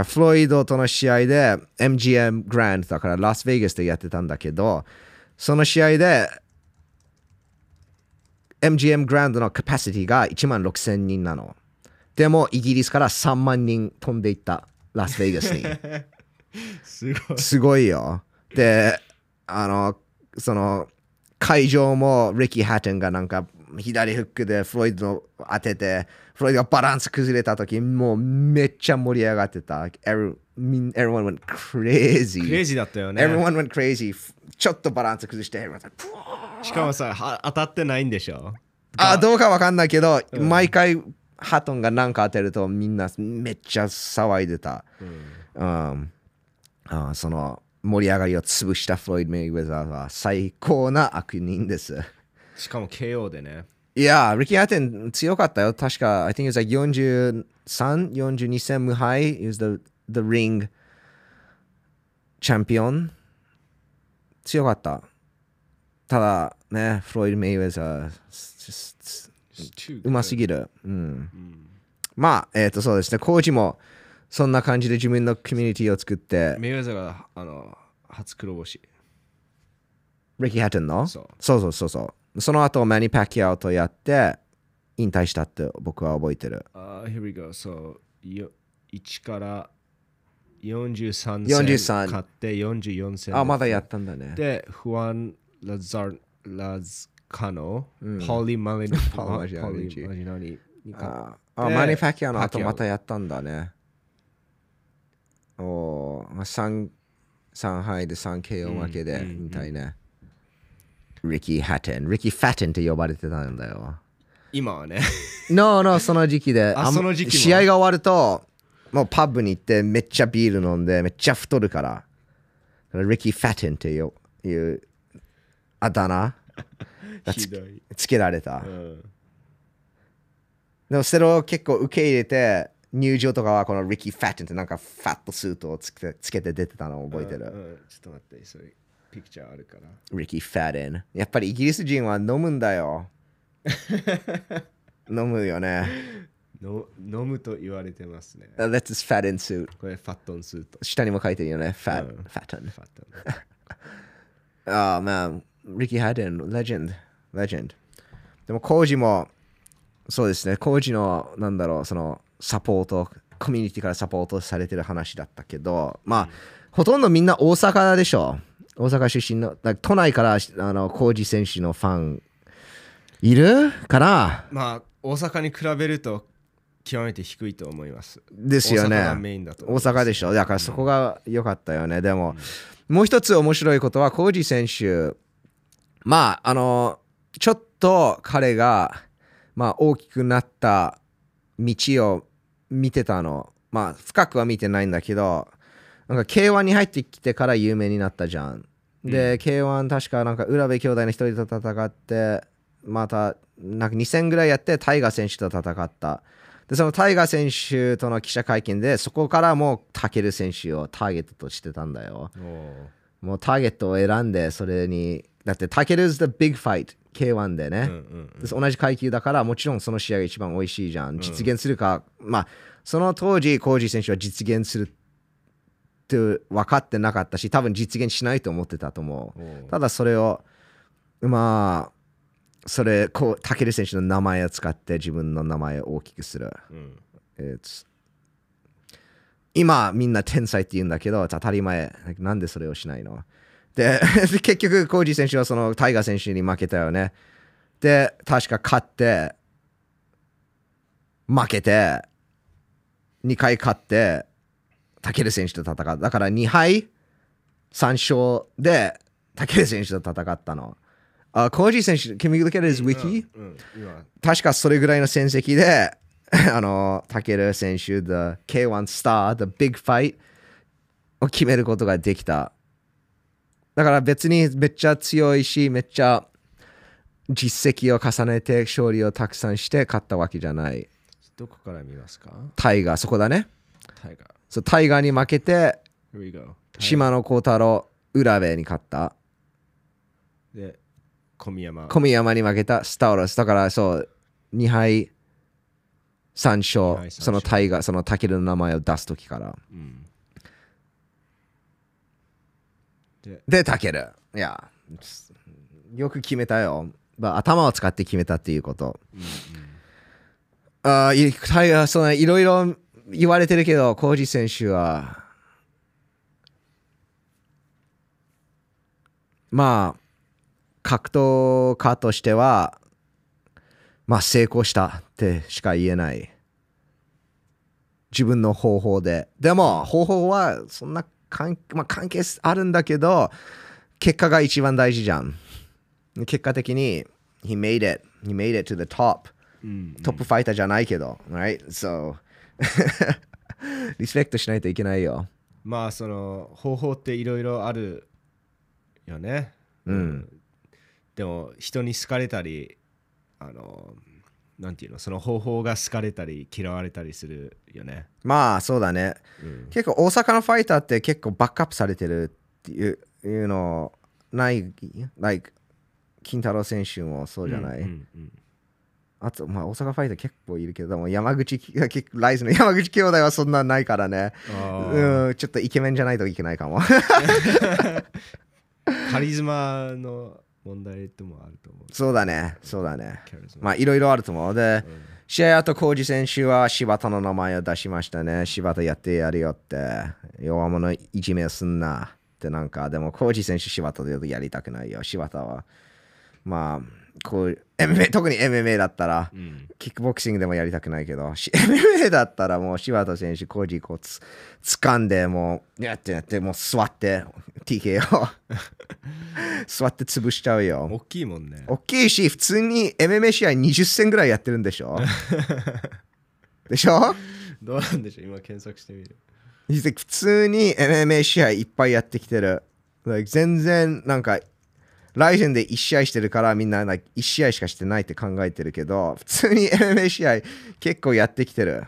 フロイドとの試合で MGM グランドだからラスベガスでやってたんだけど、その試合で MGM グランドのカパシティが1万6000人なの。でもイギリスから3万人飛んでいったラスベガスに。すごい。すごいよ。であのその会場もリッキー・ハッテンがなんか左フックでフロイドの当ててフロイドがバランス崩れた時もうめっちゃ盛り上がってた。Every- everyone went crazy. クレイジーだったよね。Everyone went crazy. ちょっとバランス崩してしかもさは当たってないんでしょ？あどうかわかんないけど、毎回ハトンが何か当てるとみんなめっちゃ騒いでた、うん。あその盛り上がりを潰したフロイド・メイウェザーは最高な悪人です。しかも KO でね。いやリッキー・ハテン強かったよ。確か I think it was like 43、42戦無敗。He was the, the ring チャンピオン強かった。ただねフロイド・メイウェザーうますぎる。うん。まあ、えっ、と、そうですね。コーチもそんな感じで自分のコミュニティを作って、メイウェザーがあの初黒星。キー・ハンのそうそうそうそう。その後、マニ・パキアオとやって、引退したって僕は覚えてる。あ、uh, here we go そう。よ1から43戦43勝って44戦。あ、まだやったんだね。でフアン・ラザ ーラズカノ、ポリ・マリマジナリポリマジナリにああ、でマニ・パキアオの後またやったんだね。おー、3、3敗で 3KO 負けで引退ね。リッキー・ハッテン。リッキー・ファッテンって呼ばれてたんだよ。今はね No, no, その時期で。あんその時期も試合が終わると、もうパブに行ってめっちゃビール飲んでめっちゃ太るから。リッキー・ファッテンっていういうあだ名がつつけられたう。んでもそれを結構受け入れて、入場とかはこのリッキー・ファッテンってなんかファットスーツをつけてつけて出てたのを覚えてる。うんうんちょっと待ってそれピクチャーあるからリッキー・ファッテン。やっぱりイギリス人は飲むんだよ。飲むよね。の飲むと言われてますね That's his fat in suit. これファットンスート下にも書いてるよね。ファうんッ、ファットン。ファットンああ、まあ、リッキー・ハデン、レジェンド、レジェンド。でも、コージも、そうですね、コージの、なんだろう、その、サポート、コミュニティからサポートされてる話だったけど、まあ、ほとんどみんな大阪でしょ。大阪出身の、だ都内から、あの、コージ選手のファン、いる？かな？まあ大阪に比べると極めて低いと思いますですよね。大阪がメインだと思い大ます阪でしょ。だからそこが良かったよね。でも、もう一つ面白いことは、コージ選手、まあ、あの、ちょっと彼が、まあ、大きくなった道を見てたの。まあ、深くは見てないんだけど、なんか K1 に入ってきてから有名になったじゃん。で、K1 確かなんか浦部兄弟の一人と戦って、またなんか2戦ぐらいやってタイガー選手と戦った。で、そのタイガー選手との記者会見で、そこからもうタケル選手をターゲットとしてたんだよ。もうターゲットを選んで、それに、だってタケル is the big fight、K1 でね。うんうんで同じ階級だからもちろんその試合が一番美味しいじゃん。実現するか、まあその当時コージー選手は実現するって分かってなかったし多分実現しないと思ってたと思う。ただそれをまあそれこうタケル選手の名前を使って自分の名前を大きくする、うん、It's 今みんな天才って言うんだけど当たり前。なんでそれをしないの？で結局コージー選手はそのタイガー選手に負けたよねで確か勝って負けて2回勝ってタケル選手と戦っただから2敗3勝でタケル選手と戦ったのあコージー選手 Can we look at his wiki?、うん、今確かそれぐらいの戦績で、あの、タケル選手、The K1 Star、The Big Fight を決めることができた。だから別にめっちゃ強いし、めっちゃ実績を重ねて勝利をたくさんして勝ったわけじゃない。どこから見ますか？タイガー、そこだね。タイガー。そうタイガーに負けて.島野幸太郎、浦部に勝った。で、小宮山。小宮山に負けたスタウロス。だからそう、2敗3二勝、敗三勝そのタイガー、そのタケルの名前を出すときから。うん、で、で、タケル。いや、よく決めたよ。まあ頭を使って決めたっていうこと。あいタイガーそうねいろいろ言われてるけどコージ選手はまあ格闘家としてはまあ成功したってしか言えない自分の方法ででも方法はそんな関,、まあ、関係あるんだけど結果が一番大事じゃん結果的に he made it he made it to the top うんトップファイターじゃないけど、right? So リスペクトしないといけないよ。まあその方法っていろいろあるよね。うん。でも人に好かれたりあのなんていうのその方法が好かれたり嫌われたりするよね。まあそうだね。うん結構大阪のファイターって結構バックアップされてるっていういうのない、like 金太郎選手もそうじゃない？うんうんあと、まあ大阪ファイター結構いるけども、山口、ライズの山口兄弟はそんなないからね。うん、ちょっとイケメンじゃないといけないかも。カリスマの問題ってもあると思う。そうだね、そうだね。まあいろいろあると思う。で、うん試合後、浩二選手は柴田の名前を出しましたね。柴田やってやるよって。弱者いじめをすんな。ってなんか、でも浩二選手柴田でやりたくないよ。柴田は。まあ、こう、MMA、特に MMA だったら、うんキックボクシングでもやりたくないけど、し MMA だったらもう柴田選手、コージこうつ掴んで、もう、やってやって、もう座って、TK を 座って潰しちゃうよ。大きいもんね。大きいし、普通に MMA 試合20戦ぐらいやってるんでしょ？でしょ？どうなんでしょう？今検索してみる。普通に MMA 試合いっぱいやってきてる。全然なんか、ライジェンで1試合してるからみんな like 1試合しかしてないって考えてるけど、普通に MMA 試合結構やってきてる。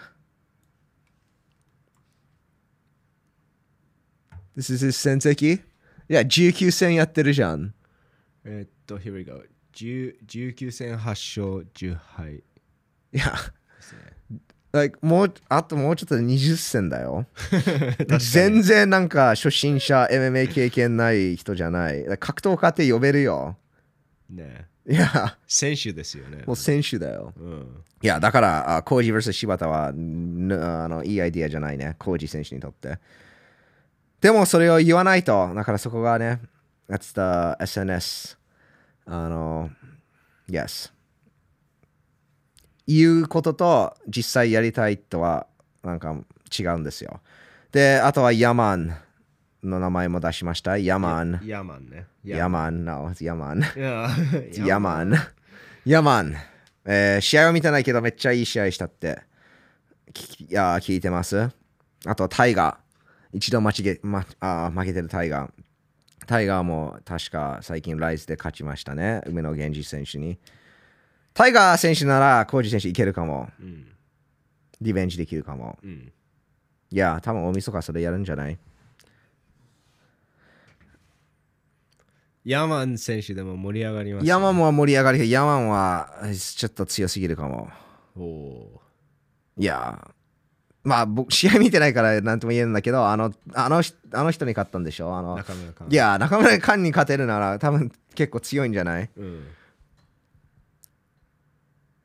This is his 戦績いや、19戦やってるじゃん。えーっと、here we go。10 19戦8勝10敗いや、ですね。Like もうあともうちょっとで20戦だよ。全然なんか初心者 MMA 経験ない人じゃない。格闘家って呼べるよ。ねいや、選手ですよね。もう選手だよ。うん。いや、だから、あコージ vs 柴田はんあのいいアイディアじゃないね。コージ選手にとって。でもそれを言わないと、だからそこがね、that's the SNS。あの、yes。言うことと実際やりたいとはなんか違うんですよ。で、あとはヤマンの名前も出しました。ヤマン。ヤマンね。ヤマン、no, ヤマン。ヤマン。ヤマン。えー試合を見てないけどめっちゃいい試合したって。きいやー聞いてます。あとタイガー。一度間違え、ま、あー負けてるタイガー。タイガーも確か最近ライズで勝ちましたね。梅野源氏選手に。タイガー選手ならコージ選手いけるかも。うん。リベンジできるかも。うん。いやー、多分大晦日それやるんじゃない？ヤマン選手でも盛り上がります、ヤマンは盛り上がりヤマンはちょっと強すぎるかも。おおいやー、まあ僕、試合見てないから何とも言えるんだけど、あの、あの人あの人に勝ったんでしょ？あー。の。いやー、中村寛に勝てるなら多分結構強いんじゃない？うん。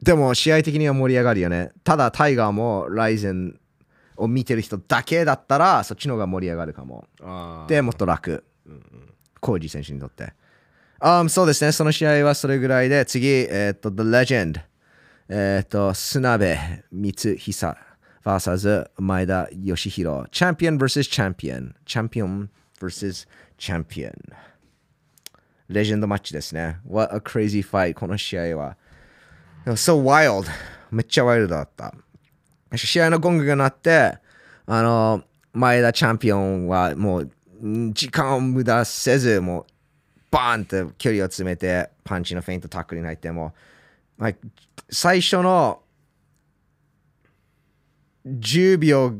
でも試合的には盛り上がるよね。ただタイガーもライゼンを見てる人だけだったらそっちの方が盛り上がるかも。で、もっと楽。うんうん。コージ選手にとって。Um, そうですね、その試合はそれぐらいで、次、えっ、と、The Legend、えっ、と、砂部光久 vs 前田義弘、チャンピオン vs チャンピオン、チャンピオン vs チャンピオン。レジェンドマッチですね。What a crazy fight、この試合は。So wild。めっちゃワイルドだった。試合のゴングが鳴って、あの、前田チャンピオンはもう時間を無駄せず、もう、バーンって距離を詰めて、パンチのフェイントタックルに入っても、まあ最初の10秒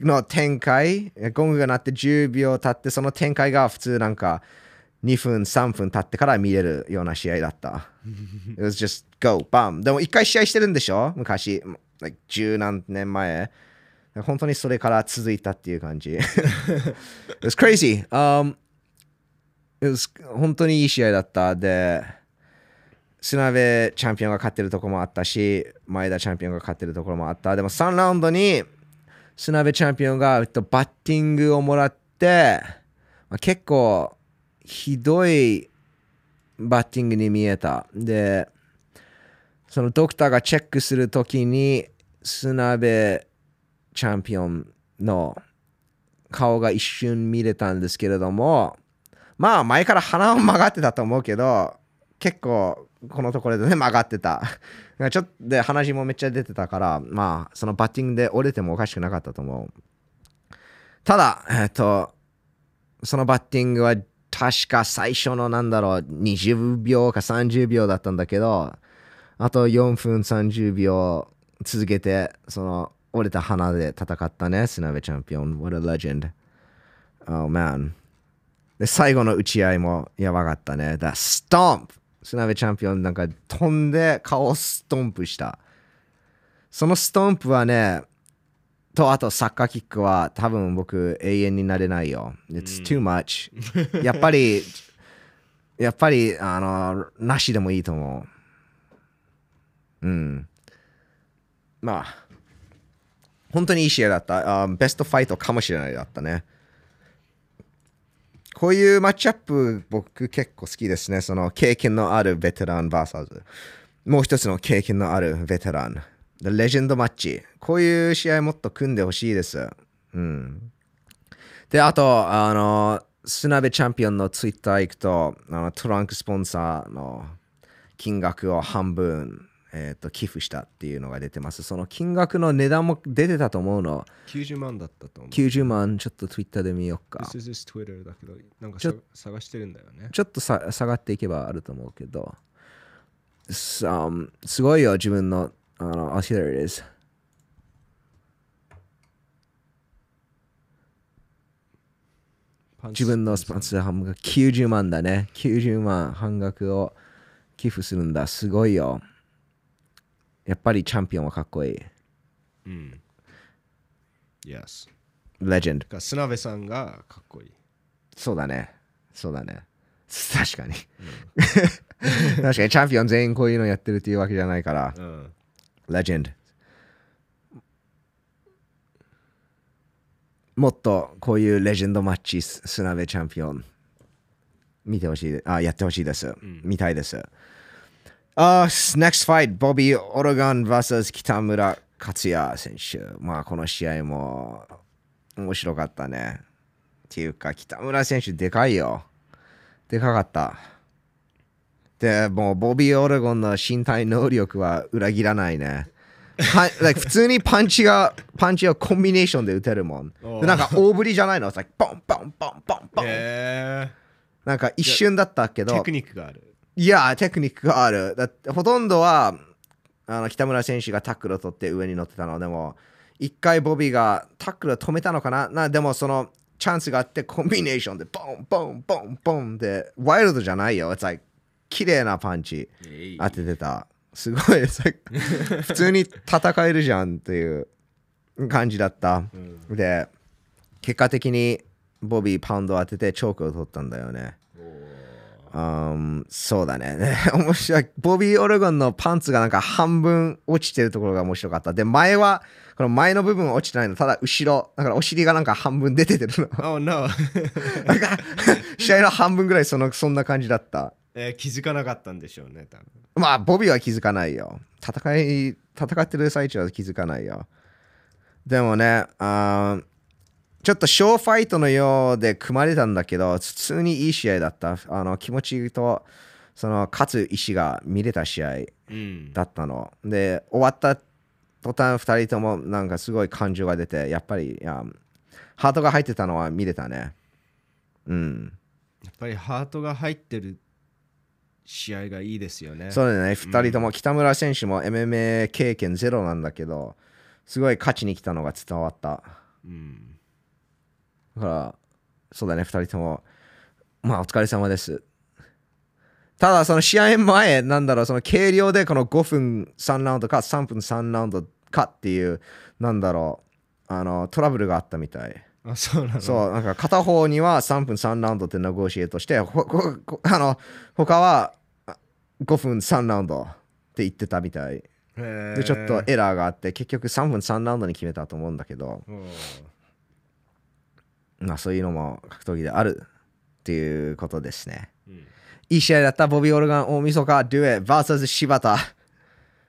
の展開、ゴングが鳴って10秒経って、その展開が普通なんか2分、3分経ってから見れるような試合だった。It was just go, bam. でも一回試合してるんでしょ？昔、like 十何年前。本当にそれから続いたっていう感じ。It was crazy.、Um, it was 本当にいい試合だった。で、砂部チャンピオンが勝ってるところもあったし、前田チャンピオンが勝ってるところもあった。でも3ラウンドに砂部チャンピオンがえっとバッティングをもらって、まあ結構ひどいバッティングに見えた。で、そのドクターがチェックするときに砂部チャンピオンの顔が一瞬見れたんですけれども、まあ前から鼻を曲がってたと思うけど、結構このところでね曲がってた。ちょっとで鼻血もめっちゃ出てたから、まあそのバッティングで折れてもおかしくなかったと思う。ただ、えっと、そのバッティングは確か最初のなんだろう、20秒か30秒だったんだけど、あと4分30秒続けて、その折れた鼻で戦ったね、スナベチャンピオン。What a legend. Oh man. で、最後の打ち合いもやばかったね。だ、ストンプスナベチャンピオンなんか飛んで顔をストンプした。そのストンプはね、と、あとサッカーキックは多分僕永遠になれないよ。It's too much. やっぱり、やっぱり、あの、なしでもいいと思う。うん。まあ、本当にいい試合だった。あベストファイトかもしれないだったね。こういうマッチアップ僕結構好きですね。その経験のあるベテラン VS もう一つの経験のあるベテラン。レジェンドマッチ。こういう試合もっと組んでほしいです。うん。で、あと、あの、スナベチャンピオンのツイッター行くと、あのトランクスポンサーの金額を半分、えー、と寄付したっていうのが出てます。その金額の値段も出てたと思うの。90万だったと思う。90万、ちょっとツイッターで見ようか。This is Twitter だけど、なんかちょさ探してるんだよね。ちょっとさ下がっていけばあると思うけど、す,、um, すごいよ、自分の、あの、あ、here it is。自分のスポンサー半分が90万だね。90万半額を寄付するんだ。すごいよ。やっぱりチャンピオンはかっこいい。うん。Yes。レジェンド。がスナベさんがかっこいい。そうだね。そうだね。確かに。確かにチャンピオン全員こういうのやってるっていうわけじゃないから。うん。レジェンド。もっとこういうレジェンドマッチ、ススナベチャンピオン、見てほしい、あ、やってほしいです。見たいです。あ、next fight、ボビー・オロガン vs 北村克也選手。まあ、この試合も面白かったね。っていうか、北村選手でかいよ。でかかった。で、もうボビー・オレゴンの身体能力は裏切らないね。普通にパンチが、パンチをコンビネーションで打てるもん。でなんか大振りじゃないの？Like ポンポンポンポンポン。へなんか一瞬だったけー。どテク、ニックがある。いや、テクニックがある。だってほとんどはあの北村選手がタックルを取って上に乗ってたの。でも、一回ボビーがタックルを止めたのかな？なでもそのチャンスがあってコンビネーションでポンポンポンポンで、ワイルドじゃないよ。It's like 綺麗なパンチ。当ててた。すごい、普通に戦えるじゃんっていう感じだった。で、結果的にボビーパウンド当ててチョークを取ったんだよね。うん、そうだね。ね 面白い。ボビー・オレゴンのパンツがなんか半分落ちてるところが面白かった。で、前は、この前の部分は落ちてないの。ただ後ろ、だからお尻がなんか半分出ててるの。Oh no なんか、試合の半分ぐらいそのそんな感じだった。えー気づかなかったんでしょうね、多分。まあ、ボビーは気づかないよ。戦い、戦ってる最中は気づかないよ。でもね、あーちょっとショーファイトのようで組まれたんだけど、普通にいい試合だった。あの気持ちと、その勝つ意思が見れた試合うん。だったの。で、終わった途端、2人ともなんかすごい感情が出て、やっぱり、いやハートが入ってたのは見れたね。うん。やっぱりハートが入ってる試合がいいですよね。そうだね、2人とも、北村選手も MMA 経験ゼロなんだけど、すごい勝ちに来たのが伝わった。うん。だから、そうだね、2人とも、まあ、お疲れ様です。ただ、その試合前、なんだろう、その軽量でこの5分3ラウンドか3分3ラウンドかっていう、なんだろう、あの、トラブルがあったみたい。あ、そうなの？そう、なんか片方には3分3ラウンドってネゴシエートして、ほあの他はあ5分3ラウンドって言ってたみたい。へでちょっとエラーがあって結局3分3ラウンドに決めたと思うんだけど。うん。まあそういうのも格闘技であるっていうことですね。うん。いい試合だったボビー・オルガン大晦日デュエ VS 柴田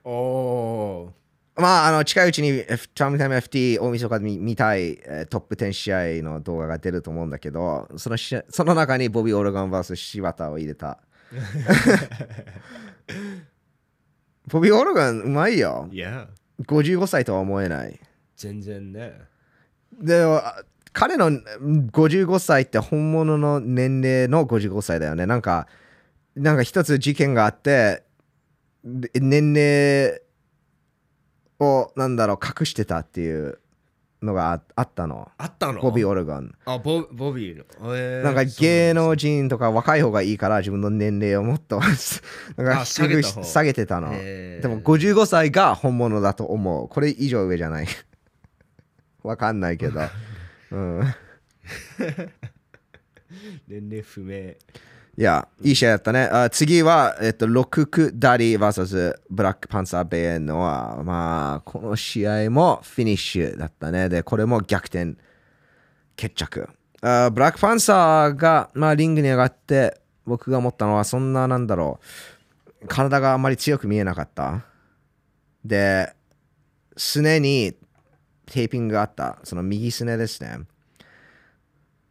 おおまあ、あの近いうちに F- チャームタイム FT 大晦日で見見たい、えートップ10試合の動画が出ると思うんだけど、そのその中にボビー・オルガン VS 柴田を入れた。ボビー・オルガンうまいよ。いや55歳とは思えない。全然ねで、あ彼のうん55歳って本物の年齢の55歳だよね。なんか、なんか一つ事件があって、で年齢を、なんだろう、隠してたっていうのがああったの。あったの？ボビー・オルガン。あボボビーの、えーなんか芸能人とか若い方がいいから自分の年齢をもっと なんか下げ下げてたの。へーでも55歳が本物だと思う。これ以上上じゃない。わかんないけど。うん。年齢不明いや、いい試合だったね。あ次は、えっと、ロククダリ VS ブラックパンサーベインのは、まあ、この試合もフィニッシュだったね。で、これも逆転決着。あブラックパンサーが、まあ、リングに上がって、僕が思ったのは、そんな、なんだろう、体があんまり強く見えなかった。で、すねにテーピングがあった。その右すねですね。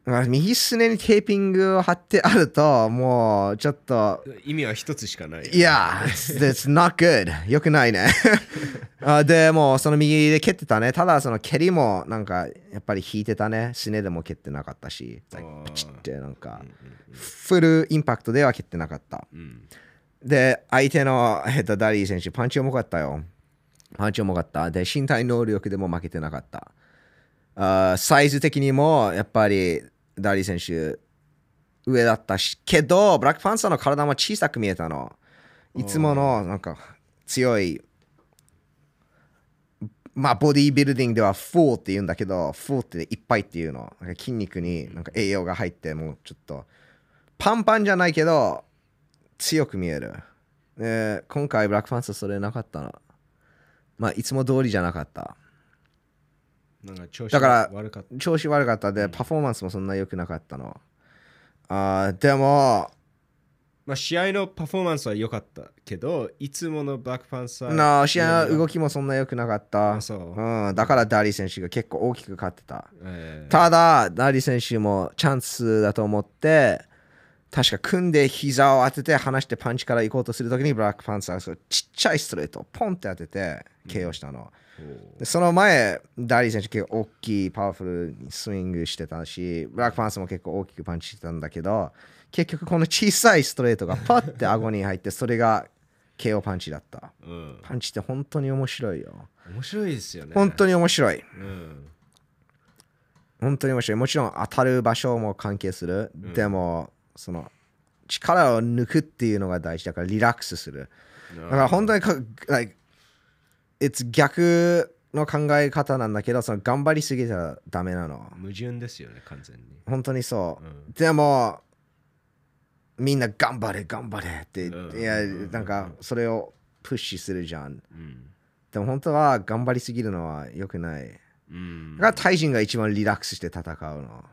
まあ右すねにテーピングを貼ってあると、もうちょっと、意味は一つしかないいや、it's, not good. よくないね。あでも、その右で蹴ってたね。ただ、その蹴りも、なんか、やっぱり引いてたね。すねでも蹴ってなかったし、プチって、なんか、フルインパクトでは蹴ってなかった。うんで、相手の、えっと、ダリル選手、パンチ重かったよ。パンチ重かった。で、身体能力でも負けてなかった。あーサイズ的にも、やっぱり、ダリル選手、上だったし、けど、ブラックパンサーの体も小さく見えたの。いつもの、なんか、強い、まあ、ボディービルディングでは、 full って言うんだけど、 full っていっぱいっていうの。なんか筋肉になんか栄養が入って、もうちょっと、パンパンじゃないけど、強く見える。で今回、ブラックパンサーそれなかったな。まあ、いつも通りじゃなかった。なんか調子だから悪かった調子悪かったで、パフォーマンスもそんな良くなかったの。あーでも、まあ試合のパフォーマンスは良かったけどいつものブラックパンサーな試合の動きもそんな良くなかった。ううん、だからダーリー選手が結構大きく勝ってた。えーただ、ダーリー選手もチャンスだと思って、確か組んで膝を当てて離してパンチから行こうとするときにブラックパンサーがちっちゃいストレートをポンって当てて KO したの。でその前、ダーリー選手結構大きいパワフルにスイングしてたし、ブラックパンサーも結構大きくパンチしてたんだけど、結局この小さいストレートがパッて顎に入って、それが KO パンチだった。うんパンチって本当に面白いよ。面白いですよね本当に面白い。うん本当に面白い。もちろん当たる場所も関係する。でも、その力を抜くっていうのが大事だからリラックスする。だから本当にか、like, it's 逆の考え方なんだけど、その頑張りすぎたらダメなの。矛盾ですよね完全に本当にそう。うんでも、みんな頑張れ、頑張れって、うんいやうん、なんかそれをプッシュするじゃん。うんでも本当は頑張りすぎるのは良くない。うんだからタイ人が一番リラックスして戦うの。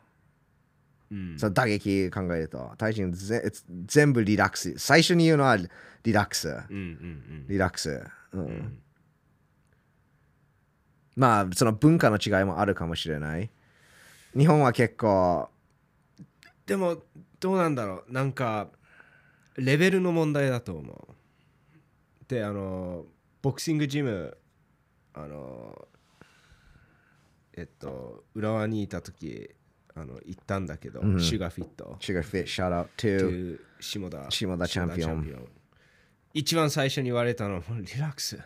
うんその打撃考えると、タイ人ぜ全部リラックス。最初に言うのはリラックス。うんうんリラックス。うんうんうんまあ、その文化の違いもあるかもしれない。日本は結構、でもどうなんだろうなんかレベルの問題だと思うであのボクシングジムあのえっと浦和にいた時あの行ったんだけど、うん。シュガーフィット。Sugar Fit, shout out と to いう下田下田チャンピオン。一番最初に言われたのはリラックス、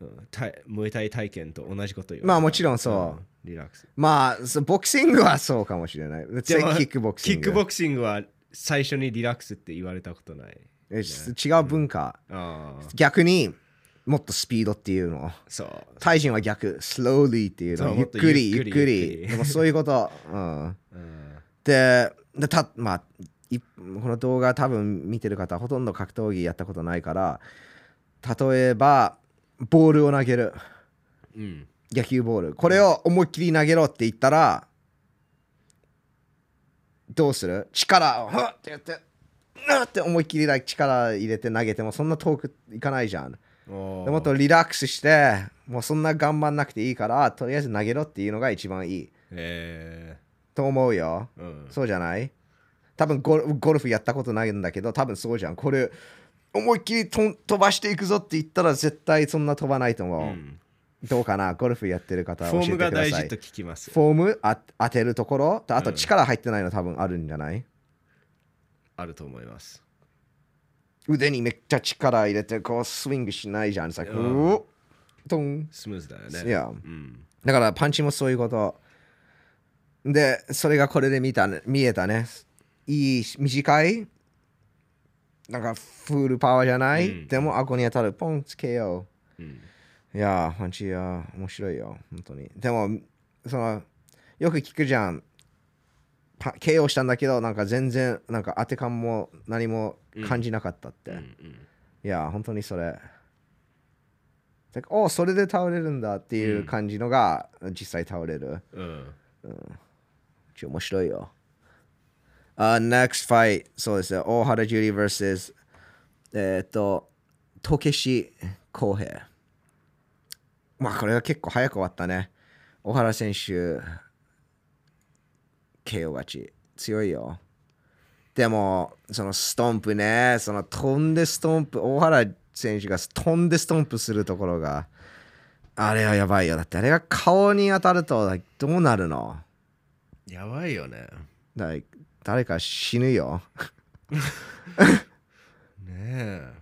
うん、たムエタイ体験と同じこと言われた。まあもちろんそう。んリラックス。まあ、ボクシングはそうかもしれない。でもキックボクシング。キックボクシングは最初にリラックスって言われたことない。え違う文化。ああ逆にもっとスピードっていうの。そう。タイ人は逆、slowly っていうの。ゆっくり、ゆっくりでもそういうこと。うん、うん。ででた、まあ、いこの動画多分見てる方ほとんど格闘技やったことないから例えばボールを投げる。うん。野球ボール。これを思いっきり投げろって言ったらどうする？力をふっってやってうって思いっきり力入れて投げてもそんな遠くいかないじゃんもっとリラックスしてもうそんな頑張んなくていいからとりあえず投げろっていうのが一番いい。えと思うよ。ーうん。そうじゃない？多分ゴルゴルフやったことないんだけど多分そうじゃん。これ思いっきり飛ばしていくぞって言ったら絶対そんな飛ばないと思う、うん。どうかな？ゴルフやってる方はフォーム教えてください。が大事と聞きます。フォーム？あ当てるところ？とあとうん。力入ってないの多分あるんじゃない、あると思います腕にめっちゃ力入れてこうスイングしないじゃん。さ、うんうおトン。スムーズだよねいやうんだからパンチもそういうこと。で、それがこれで見た、ね、見えたね。いい、短い、なんかフルパワーじゃない、うんでも顎に当たる、ポン、つけようんう。いやー、パンチや、面白いよ、本当に。でも、その、よく聞くじゃん。パ KO したんだけど、なんか全然、なんか当て感も何も感じなかったって。うんうんいや、本当にそれ。おそれで倒れるんだっていう感じのが、実際倒れる。うんちょ面白いよ。Uh, next fight、そうですね。大原ジュリー vs えーっと、とけし公平。まあ、これは結構早く終わったね。大原選手、KO 勝ち。強いよ。でも、そのストンプね、その飛んでストンプ、大原選手が飛んでストンプするところが、あれはやばいよ。だってあれが顔に当たるとどうなるの？やばいよねだ誰か死ぬよ。ねえ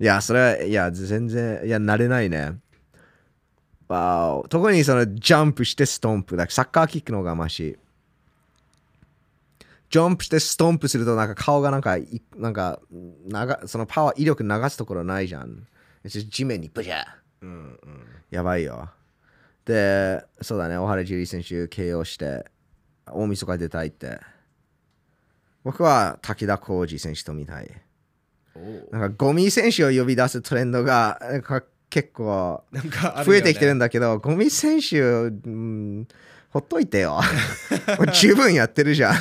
いや、それは、いや、全然、いや、慣れないね。わお。特にそのジャンプしてストンプだ。サッカーキックの方がましい。ジャンプしてストンプすると、なんか顔がなんか、いなんか、長そのパワー、威力流すところないじゃん。地面にブジャー。うんうんやばいよ。で、そうだね、大原ジュリー選手 KO して、大晦日出たいって。僕は武田浩二選手と見たい。なんかゴミ選手を呼び出すトレンドが結構増えてきてるんだけど、ゴミ選手、うん、ほっといてよ。十分やってるじゃん。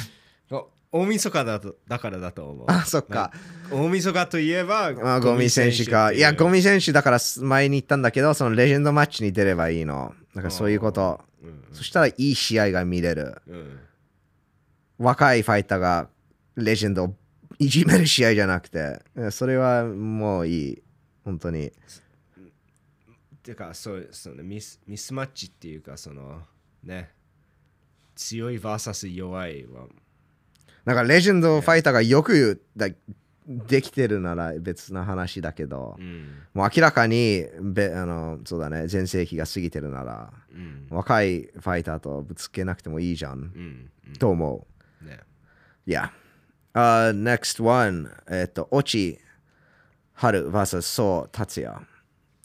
お大晦日だとだからだと思うあ、そっか。大晦日といえばあゴミ選手か。いや、ゴミ選手だから前に言ったんだけど、そのレジェンドマッチに出ればいいの。だからそういうこと。うんそしたらいい試合が見れる。うん若いファイターがレジェンドをいじめる試合じゃなくて、それはもういい。本当に。てかそうそうねミスミスマッチっていうかそのね強い VS 弱いはなんかレジェンドファイターがよくだできてるなら別な話だけど、うんもう明らかにべあのそうだね全盛期が過ぎてるならうん若いファイターとぶつけなくてもいいじゃん、うんと思う。ねいや。Uh, next one えっと、オチ春 vs ソウ達也。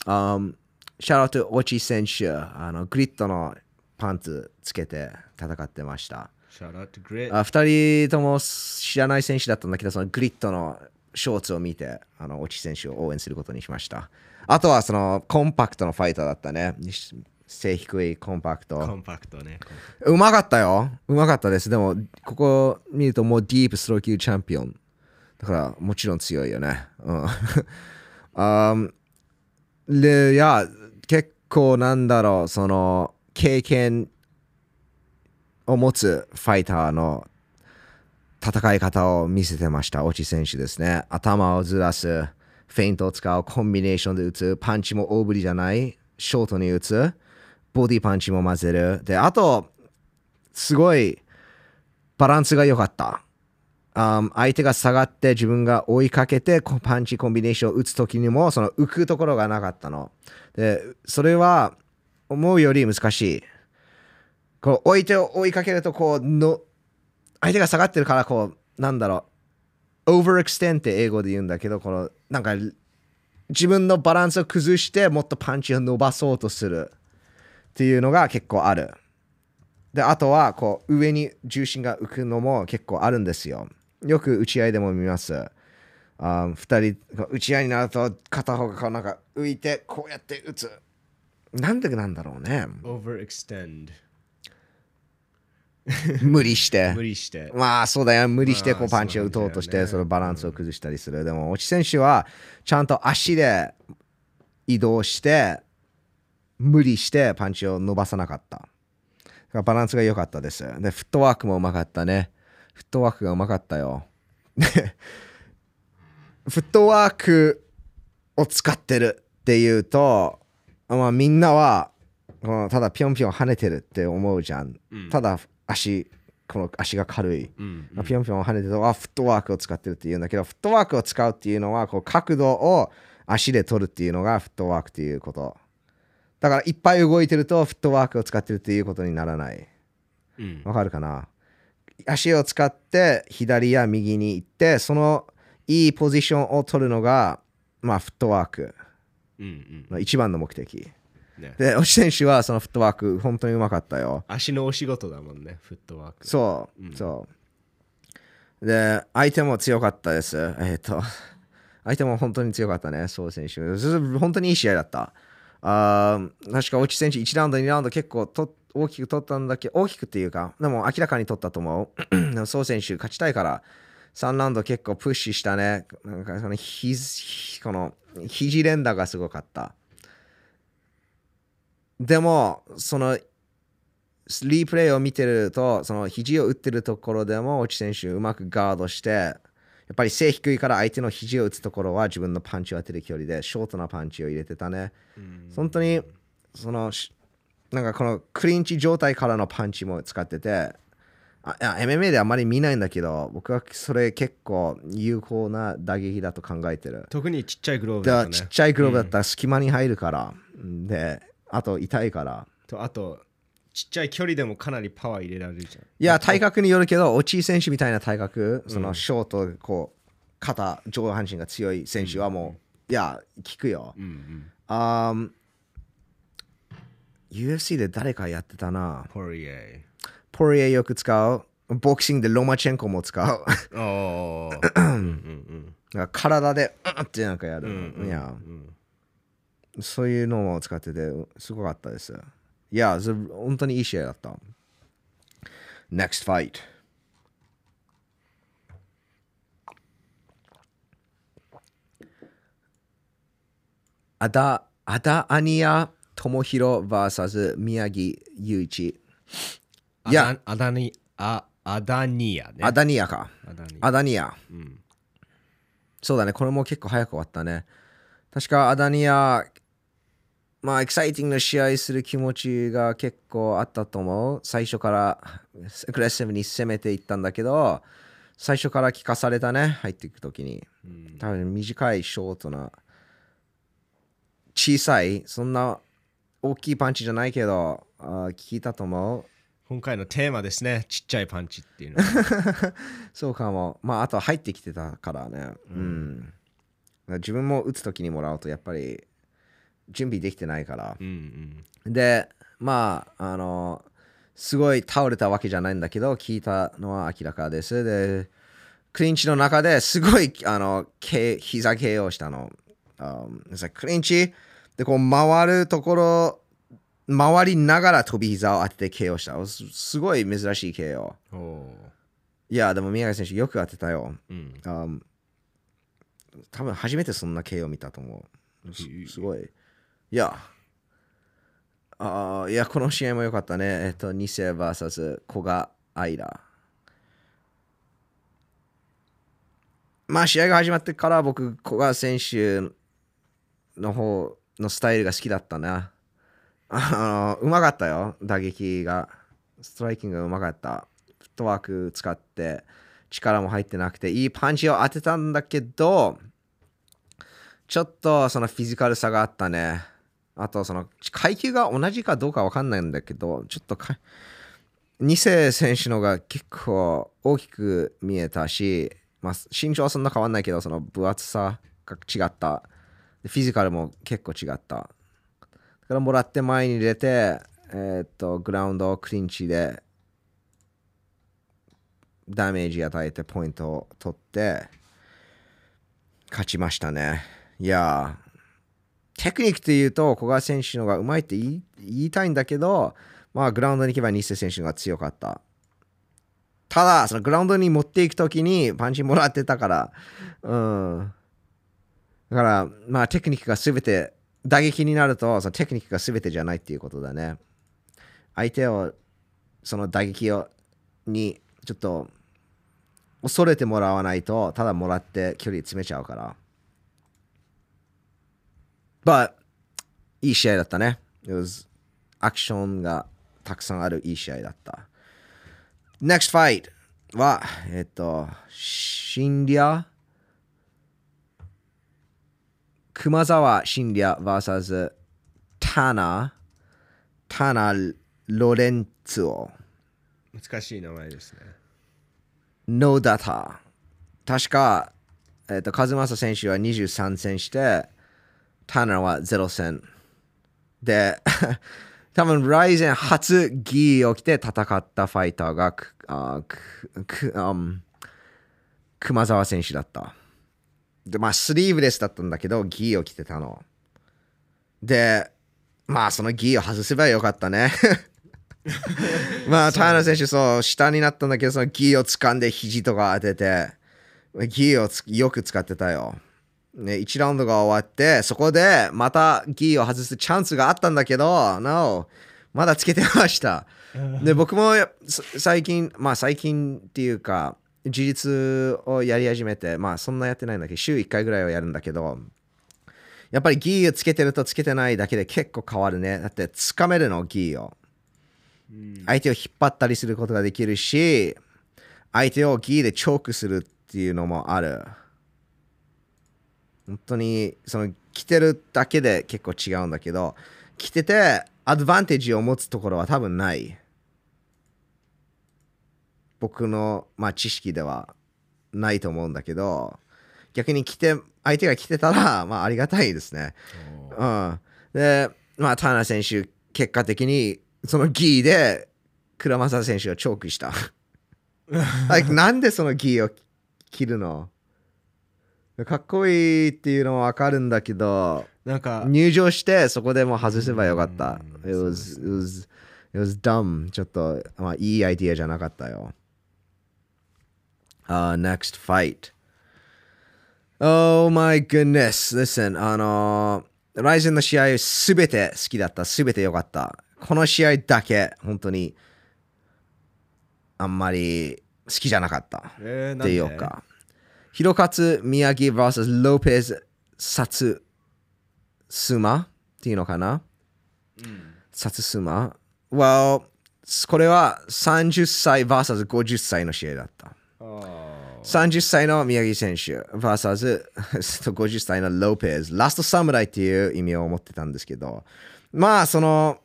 Um, シャラウトオチ選手あのグリッドのパンツつけて戦ってました。Shout out to Grit あ2人とも知らない選手だったんだけど、そのグリッドのショーツを見て、あの、オチ選手を応援することにしました。あとはそのコンパクトのファイターだったね。背低いコンパクト。コンパクトねうまかったよ。うまかったです。でも、ここ見るともうディープスロー級チャンピオン。だから、もちろん強いよね。うん。あーで、いや、結構なんだろう、その、経験を持つファイターの戦い方を見せてました。オチ選手ですね。頭をずらす、フェイントを使う、コンビネーションで打つ、パンチも大振りじゃない、ショートに打つ、ボディパンチも混ぜる。で、あと、すごいバランスが良かった。あ相手が下がって自分が追いかけてパンチコンビネーションを打つ時にもその浮くところがなかったの。で、それは思うより難しい。こう相手を追いかけるとこうの相手が下がってるからこうなんだろう overextend って英語で言うんだけどこのなんか自分のバランスを崩してもっとパンチを伸ばそうとするっていうのが結構ある。であとはこう上に重心が浮くのも結構あるんですよよく打ち合いでも見ます。あ2人打ち合いになると片方がこうなんか浮いてこうやって打つ。なんでなんだろうね。Overextend 無理して。無理して。まあそうだよ無理してまあこうパンチを打とうとしてそのバランスを崩したりする。でも落ち選手はちゃんと足で移動して無理してパンチを伸ばさなかった。バランスが良かったです。でフットワークもうまかったねフットワークがうまかったよ。で フットワークを使ってるっていうと、まあ、みんなはこのただぴょんぴょん跳ねてるって思うじゃん、うん。ただ足この足が軽い、うぴょんぴょん跳ねてるとあフットワークを使ってるっていうんだけどフットワークを使うっていうのはこう角度を足で取るっていうのがフットワークっていうこと。だからいっぱい動いてるとフットワークを使ってるっていうことにならない。うん。わかるかな？足を使って左や右に行ってそのいいポジションを取るのがまあフットワーク。うんうん。の一番の目的。ね。で推し選手はそのフットワーク本当にうまかったよ。足のお仕事だもんねフットワーク。そう、うん。そう。で相手も強かったです。えっ、と 相手も本当に強かったねそう選手。ず本当にいい試合だった。あー確か落ち選手1ラウンド2ラウンド結構と大きく取ったんだけど大きくっていうかでも明らかに取ったと思う。でもそう選手勝ちたいから3ラウンド結構プッシュしたね。なんかそのひこの肘連打がすごかった。でもそのリープレイを見てるとその肘を打ってるところでも落ち選手うまくガードしてやっぱり背低いから相手の肘を打つところは自分のパンチを当てる距離でショートなパンチを入れてたね。うん。本当にそのしなんかこのクリンチ状態からのパンチも使っててあ MMA であんまり見ないんだけど僕はそれ結構有効な打撃だと考えてる。特にちっちゃいグローブだとね。だちっちゃいグローブだったら隙間に入るから、であと痛いから。とあとちっちゃい距離でもかなりパワー入れられるじゃん。いや、体格によるけど、落ち選手みたいな体格、そのショート、こう、肩、上半身が強い選手はもう、いや、効くよ。うんうん。あー UFC で誰かやってたな。ポリエポリエよく使う。ボクシングでロマチェンコも使う。うん体で、うんってなんかやる。うんうんいやう、んそういうのも使ってて、すごかったです。いや、ず本当にいい試合だった。Next fight. アダ、アダアニア智弘 VS 宮城友一。いや、アダニあアダニアねアダニアか。アダニアダニア。うんそうだね、これも結構早く終わったね。確か安谷屋、まあ、エキサイティングな試合する気持ちが結構あったと思う。最初からアグレッシブに攻めていったんだけど、最初から効かされたね、入っていくときに。うん多分短いショートな、小さい、そんな大きいパンチじゃないけど、あー聞いたと思う。今回のテーマですねちっちゃいパンチっていうのは そうかも。まあ、あと入ってきてたからね。うん。だから自分も打つときにもらうと、やっぱり準備できてないから。うんうんで、まあ、あの、すごい倒れたわけじゃないんだけど、聞いたのは明らかです。で、クリンチの中ですごい、あの、膝 KO したの。Um, クリンチで、こう回るところ、回りながら飛び膝を当てて KO した。すすごい珍しい KO。いや、でも宮城選手よく当てたよ。ーうんあ多分初めてそんな KO 見たと思う。すすごい。いや、あーいや、この試合も良かったね。えっと、ニセ VS 古賀愛ら。まあ、試合が始まってから僕、古賀選手の方のスタイルが好きだったな。あの、うまかったよ、打撃が。ストライキングがうまかった。フットワーク使って、力も入ってなくて、いいパンチを当てたんだけど、ちょっとそのフィジカルさがあったね。あと、その階級が同じかどうかわかんないんだけど、ちょっとか、ニセ選手のが結構大きく見えたし、まあ、身長はそんな変わんないけど、その分厚さが違った。でフィジカルも結構違った。だからもらって前に出て、えーっと、グラウンドをクリンチでダメージ与えてポイントを取って勝ちましたね。いやー、テクニックというと小川選手の方がうまいって言いたいんだけど、まあグラウンドに行けば日瀬選手が強かった。ただ、そのグラウンドに持っていくときにパンチもらってたから、うん。だから、まあテクニックが全て、打撃になると、そのテクニックが全てじゃないっていうことだね。相手を、その打撃を、に、ちょっと、恐れてもらわないと、ただもらって距離詰めちゃうから。But、いい試合だったね。It was アクションがたくさんあるいい試合だった。Next fight は、えっと、シンリア熊沢シンリア vs タナタナロレンツォ難しい名前ですね。ノーダタ確か、えっと、カズマサ選手は23戦してタナは0戦。で 多分ライゼン初ギーを着て戦ったファイターがくあくく、um 熊沢選手だったでまあスリーブレスだったんだけどギーを着てたの。でまあそのギーを外せばよかったね。まあ、タイナー選手、そう、下になったんだけど、そのギーを掴んで肘とか当てて、ギーをつよく使ってたよ。ね、1ラウンドが終わって、そこでまたギーを外すチャンスがあったんだけど、No、まだつけてました。で、僕もさ最近、まあ最近っていうか、自立をやり始めて、まあそんなやってないんだけど、週1回ぐらいはやるんだけど、やっぱりギーをつけてるとつけてないだけで結構変わるね。だって掴めるの、ギーを。相手を引っ張ったりすることができるし、相手をギーでチョークするっていうのもある。本当に、その、着てるだけで結構違うんだけど、着てて、アドバンテージを持つところは多分ない。僕の、まあ、知識ではないと思うんだけど、逆に着て、相手が着てたら、まあ、ありがたいですね。うん。で、まあ、ターナー選手、結果的に、そのギーで、倉正選手をチョークした。like, なんでそのギーを切るの？かっこいいっていうのはわかるんだけど、なんか、入場してそこでもう外せばよかった。うん It was, it was, it was dumb. ちょっと、まあ、いいアイディアじゃなかったよ。Uh, next fight. Oh my goodness. Listen, あのー、ライゼンの試合すべて好きだった。すべて良かった。この試合だけ、本当に、あんまり好きじゃなかった。えー、っていうか。広勝宮城 vs ロペスサツスマっていうのかな、サツスマ Well, これは30歳 vs50 歳の試合だった。30歳の宮城選手 vs50 歳 のロペス。ラストサムライっていう意味を持ってたんですけど、まあその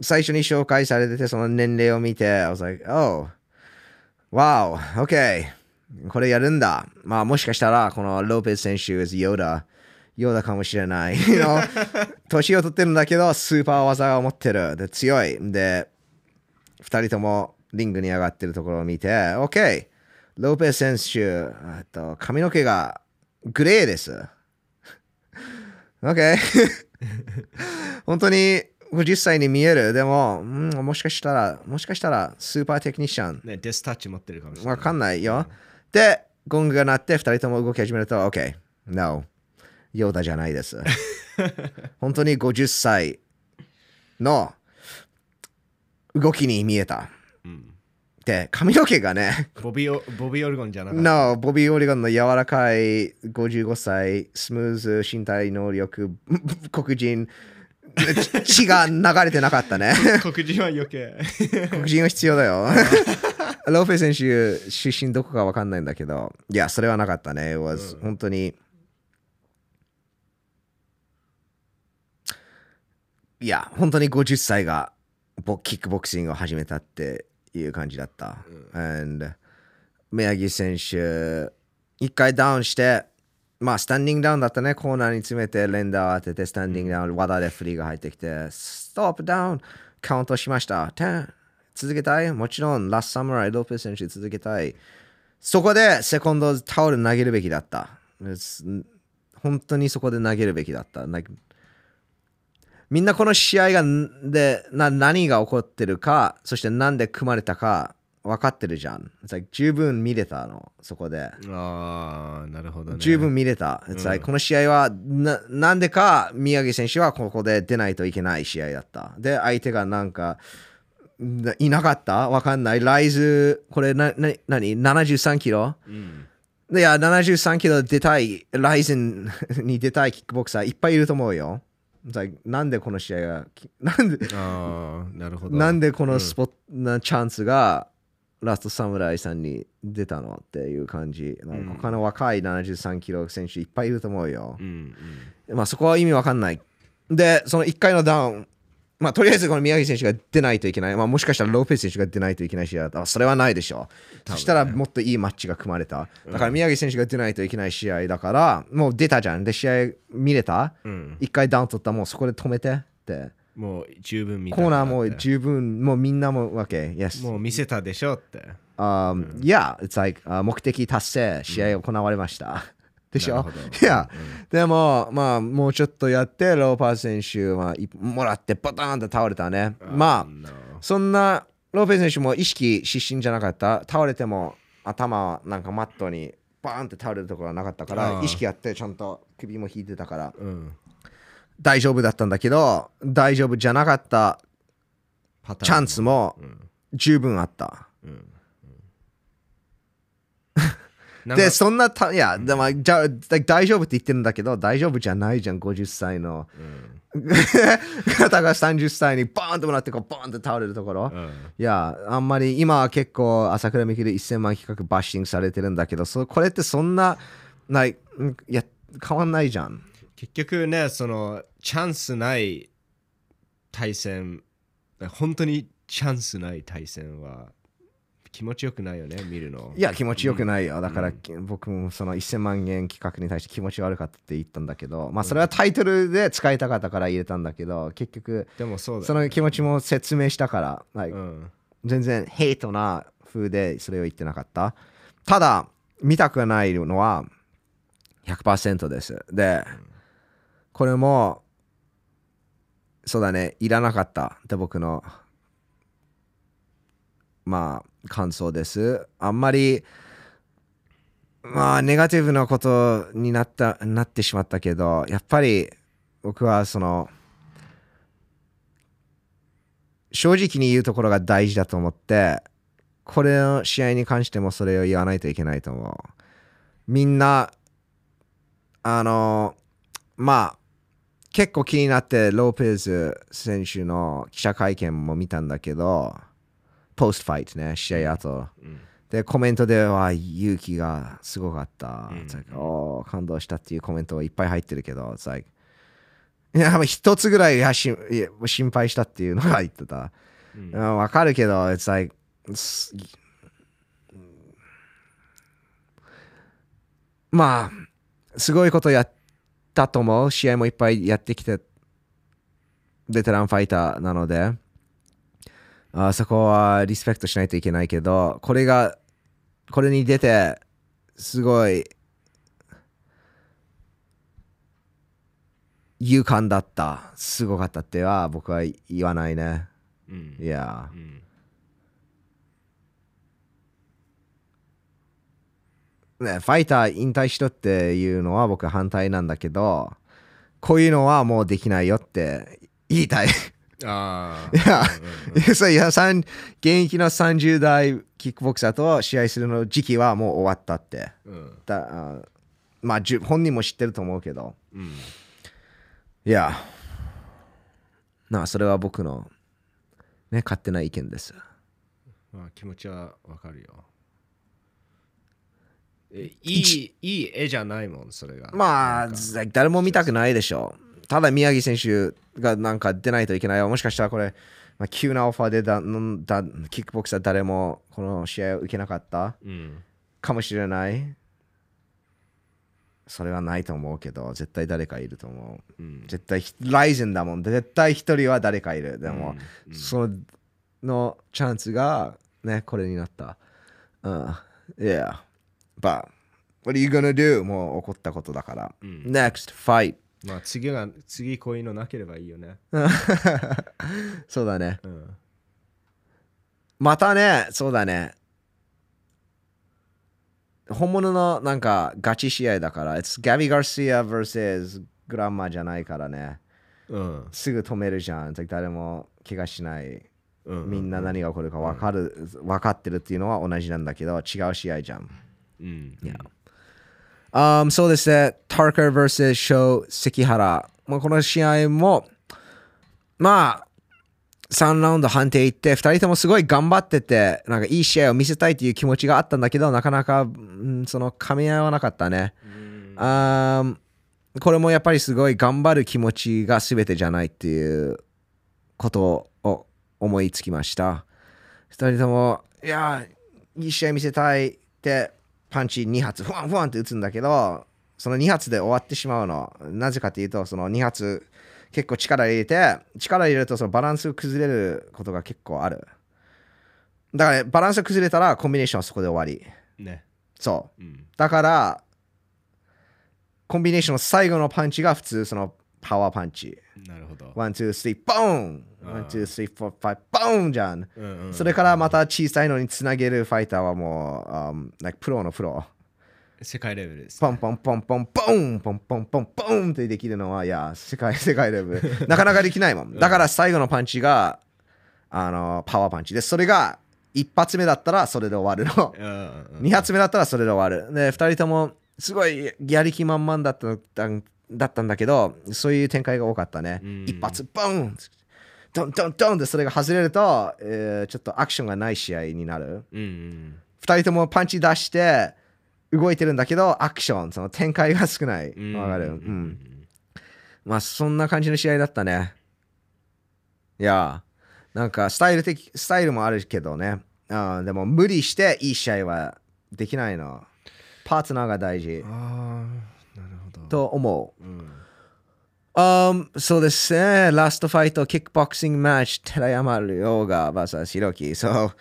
最初に紹介されててその年齢を見て、I was like, oh wow ok これやるんだ。まあもしかしたらこのロペス選手 is ヨーダ。ヨーダかもしれない。年を取ってるんだけど、スーパー技を持ってる。で、強い。で、二人ともリングに上がってるところを見て、OK。ロペス選手、えっと髪の毛がグレーです。OK。本当に50歳に見える。でも、うん、もしかしたら、もしかしたらスーパーテクニシャン。ね、デスタッチ持ってるかもしれない。わかんないよ。で、ゴングが鳴って、二人とも動き始めると、OK、No、ヨーダじゃないです。本当に50歳の動きに見えた。で、髪の毛がね、ボビーオボビーオルゴンじゃなかった？No、ボビー・オリゴンの柔らかい55歳、スムーズ身体能力、黒人、血が流れてなかったね。黒人は余計。黒人は必要だよ。ロペ選手出身どこかわかんないんだけど、いや、それはなかったね。It was、本当に。いや、本当に50歳がボキックボクシングを始めたっていう感じだった。And 宮城選手、一回ダウンして、まあ、スタンディングダウンだったね。コーナーに詰めて、連打を当てて、スタンディングダウン、和田レフリーが入ってきて、ストップダウン、カウントしました。10続けたい？もちろん、ラスサムライ、ロペス選手続けたい。そこでセコンドタオル投げるべきだった。す本当にそこで投げるべきだった。みんなこの試合がんでな何が起こってるか、そしてなんで組まれたか分かってるじゃん。Like 十分見れたの、そこで。ああ、なるほどね。十分見れた。It's like この試合はななんでか宮城選手はここで出ないといけない試合だった。で、相手がなんかないなかった？わかんない？ライズ、これな、な、何 ?73 キロ？うん。いや、73キロ出たい、ライゼンに出たいキックボクサーいっぱいいると思うよ。Like なんでこの試合が、きなんで、ああ、なるほど。なんでこのスポット、なチャンスがラストサムライさんに出たのっていう感じ。なんか他の若い73キロ選手いっぱいいると思うよう。んうん。まあそこは意味わかんない。で、その1回のダウン、まあとりあえずこの宮城選手が出ないといけない。まあもしかしたらローペス選手が出ないといけない試合だった。それはないでしょう。そしたらもっといいマッチが組まれた。だから宮城選手が出ないといけない試合だから、もう出たじゃん。で、試合見れた？うん。?1 回ダウン取ったらもうそこで止めて？って。もう十分見たコーナーも十分、もうみんなもわけ。Yes. もう見せたでしょって。Um, yeah, it's like、uh, 目的達成、試合行われました。でしょ？いや、でも、まあ、もうちょっとやって、ローパー選手、まあ、いもらって、バターンと倒れたね。まあ、そんな、ローペス選手も意識失神じゃなかった。倒れても、頭はなんかマットにバーンって倒れるところはなかったかあら、ー。意識あって、ちゃんと首も引いてたから、うん。大丈夫だったんだけど、大丈夫じゃなかったチャンスも十分あった。なん。かで、そんなた、いや、でもじゃだ大丈夫って言ってるんだけど、大丈夫じゃないじゃん、50歳の。方が30歳にバーンともらって、こうバーンと倒れるところ。うんいや、あんまり今は結構、朝倉未来1000万企画バッシングされてるんだけど、そこれってそんな、ない、んいや、変わんないじゃん。結局ね、そのチャンスない対戦、本当にチャンスない対戦は気持ちよくないよね、見るの。いや、気持ちよくないよ。だから、僕もその1000万円企画に対して気持ち悪かったって言ったんだけど、まあ、それはタイトルで使いたかったから入れたんだけど、結局、でもそうだ。その気持ちも説明したから、like うん。全然ヘイトな風でそれを言ってなかった。ただ、見たくないのは100%です。で、これも、そうだね、いらなかったって僕の、まあ、感想です。あんまり、まあ、ネガティブなことになった、なってしまったけど、やっぱり僕はその、正直に言うところが大事だと思って、これの試合に関してもそれを言わないといけないと思う。みんな、あの、まあ、結構気になってローペーズ選手の記者会見も見たんだけど、ポストファイトね、試合後。で、コメントでは勇気がすごかった。It's like, おー感動したっていうコメントはいっぱい入ってるけど、It's like 一つぐらいやしいや心配したっていうのが言ってた。うんわかるけど、It's like すまあ、すごいことやったと思う。試合もいっぱいやってきて、ベテランファイターなので、あそこはリスペクトしないといけないけど、これが、これに出て、すごい、勇敢だった、すごかったっては僕は言わないね。うんいや、うんね、ファイター引退しろっていうのは僕は反対なんだけど、こういうのはもうできないよって言いたい。あいや、そういや、現役の30代キックボクサーと試合するの時期はもう終わったって。あ、うんだあまあ、じゅ本人も知ってると思うけど。うんいや、なあ、それは僕の、ね、勝手な意見です。まあ、気持ちはわかるよ。えいいいい絵じゃないもん、それが。まあ、誰も見たくないでしょう。ただ宮城選手がなんか出ないといけないよ。もしかしたらこれ、まあ、急なオファーでだんだキックボクサー誰もこの試合を受けなかった。うん。かもしれない。それはないと思うけど絶対誰かいると思う。うん。絶対ひライゼンだもん絶対一人は誰かいる。でも、うん。そのチャンスがねこれになった。うん。Yeah. But what are you gonna do? もう起こったことだから、うん。Next fight まあ次が次こういうのなければいいよね。そうだね。うん。またねそうだね。本物のなんかガチ試合だから It's ガビ・ガルシア vs グランマじゃないからね。うん。すぐ止めるじゃん。誰も怪我しない。うんみんな何が起こるか分かる、分かってるっていうのは同じなんだけど違う試合じゃん。うん。いや Um, そうですね、ターカー vs ショー関原。もうこの試合も、まあ、3ラウンド判定いって、2人ともすごい頑張ってて、なんかいい試合を見せたいという気持ちがあったんだけど、なかなか、うんその噛み合わなかったね。うんあーこれもやっぱりすごい頑張る気持ちが全てじゃないっていうことを思いつきました。二人とも、いや、いい試合見せたいってパンチ2発、ふわんふわんって打つんだけど、その2発で終わってしまうの。なぜかというと、その2発結構力入れて、力入れるとそのバランス崩れることが結構ある。だからバランス崩れたらコンビネーションはそこで終わり。ね。そう。うんだから、コンビネーションの最後のパンチが普通そのパワーパンチ。なるほど。 one, two, three, ボーン one, two, three, four, five, ボーンじゃん。それからまた小さいのにつなげるファイターはもう、um, like プロのプロ。世界レベルです。ポンポンポンポンポンポンポンポンポンってできるのは、いや、世界、世界レベル。なかなかできないもん。だから最後のパンチが、あの、パワーパンチで、それが一発目だったらそれで終わるの。うんうん2発目だったらそれで終わる。で、2人ともすごいやる気満々だっただったんだけど、そういう展開が多かったねうん。一発、ボンドンドンドンでそれが外れると、えーちょっとアクションがない試合になる。うんうん2人ともパンチ出して動いてるんだけど、アクション、その展開が少ない。うん。わかる？ううんん。まあ、そんな感じの試合だったね。いや、なんかスタイル的、スタイルもあるけどね。あーでも無理していい試合はできないの。パートナーが大事ああ。と思う。うん。Um, そうですね。ラストファイト、キックボクシングマッチ、寺山亮が VS ひろき。そう、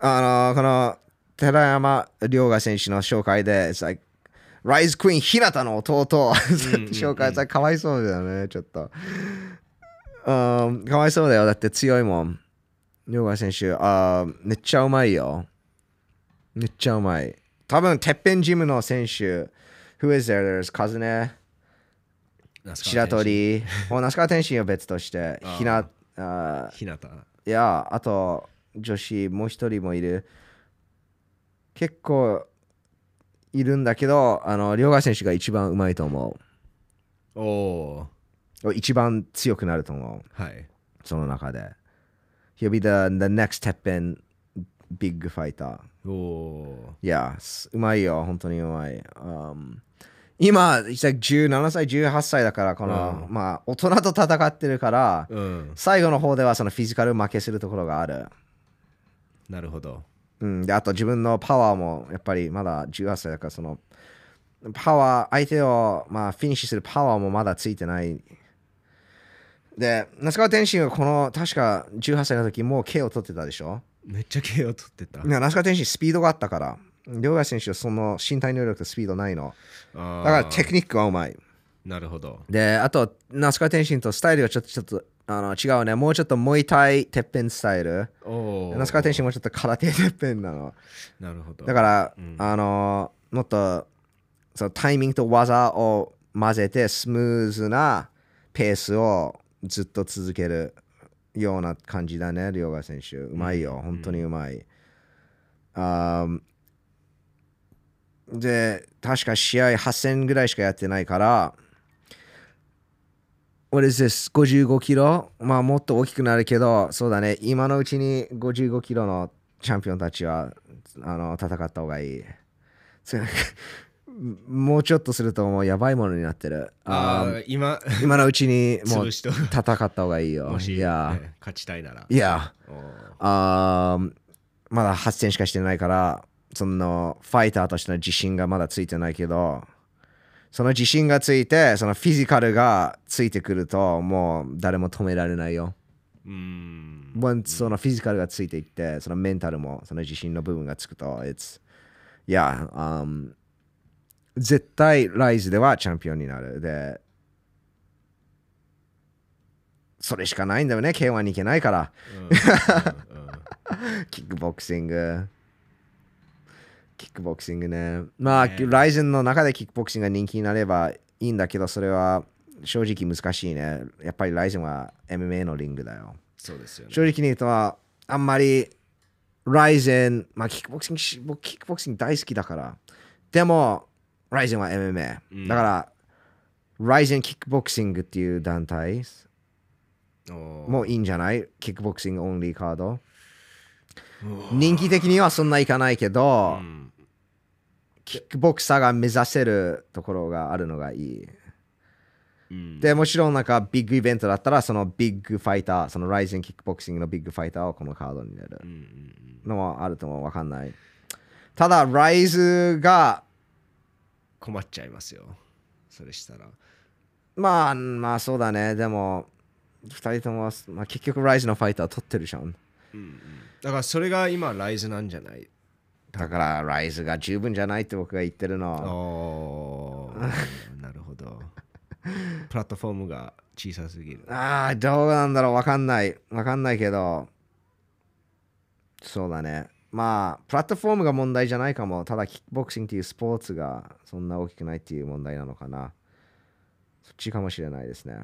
あの、この寺山亮が選手の紹介で、It's like, ライズクイーン、日向の弟を紹介されかわいそうだよね、ちょっと。Um, かわいそうだよ。だって強いもん。亮が選手、あーめっちゃうまいよ。めっちゃうまい。多分、てっぺんジムの選手、Who is there? There's カズネ。白鳥、那須川天心は別として、ひな、あひなた。ーいや、あと女子もう一人もいる。結構いるんだけど、あの、両川選手が一番うまいと思おおう。一番強くなると思う。ー。はい。その中で。He'll be the, the next step in big fighter. おおいや、すうまいよ、本当にうまい。Um, 今、17歳、18歳だから、この、うまあ、大人と戦ってるから、ー。うん。最後の方ではそのフィジカル負けするところがある。なるほど。うん、であと自分のパワーもやっぱりまだ18歳だからそのパワー相手をまあフィニッシュするパワーもまだついてない。で、那須川天心はこの確か18歳の時もう K を取ってたでしょ？めっちゃ KO 取ってた。那須川天心スピードがあったから。両川選手はその身体能力とスピードないの。だだからテクニックはうまい。なるほど。で、あと、那須川天心とスタイルがちょっとちょっとあの違うね。もうちょっとモイタイてっぺんスタイル。那須川天心もちょっと空手てっぺんなの。なるほど。だから、うんあのもっとそのタイミングと技を混ぜてスムーズなペースをずっと続けるような感じだね、両川選手。うまいよ、本当にうまい。あーで、確か試合8戦ぐらいしかやってないから、What is this? 55キロ？まあもっと大きくなるけど、そうだね、今のうちに55キロのチャンピオンたちはあの戦った方がいい。もうちょっとするともうやばいものになってる。あああ、今、ー今のうちにもう戦った方がいいよ。もし、いや、ね勝ちたいなら。いや、あーまだ8戦しかしてないから、そのファイターとしての自信がまだついてないけど、その自信がついてそのフィジカルがついてくるともう誰も止められないよ。うん。そのフィジカルがついていってそのメンタルもその自信の部分がつくと It's いや、um, 絶対ライズではチャンピオンになる。でそれしかないんだよね K1 に行けないから。キックボクシング。キックボクシングね。まあ、ねライゼンの中でキックボクシングが人気になればいいんだけど、それは正直難しいね。やっぱりライゼンは MMA のリングだよ。そうですよね。正直に言うと、あんまりライゼン、まあ、キックボクシングし、僕キックボクシング大好きだから。でも、ライゼンは MMA。うんだから、ライゼンキックボクシングっていう団体もういいんじゃない？キックボクシングオンリーカード。人気的にはそんないかないけど、うんキックボクサーが目指せるところがあるのがいい。うんで、もちろんなんかビッグイベントだったら、そのビッグファイター、そのライゼンキックボクシングのビッグファイターをこのカードに入れるのもあるともわかんない。ただ、ライズが、困っちゃいますよ。それしたら。まあ、まあそうだね。でも、二人とも、まあ、結局ライズのファイター取ってるじゃん。うんうんだからそれが今ライズなんじゃない？だから、ライズが十分じゃないって僕が言ってるの。おー なるほど。プラットフォームが小さすぎる。ああ、どうなんだろう、わかんない。わかんないけど、そうだね。まあ、プラットフォームが問題じゃないかも。ただ、キックボクシングっていうスポーツがそんな大きくないっていう問題なのかな。そっちかもしれないですね。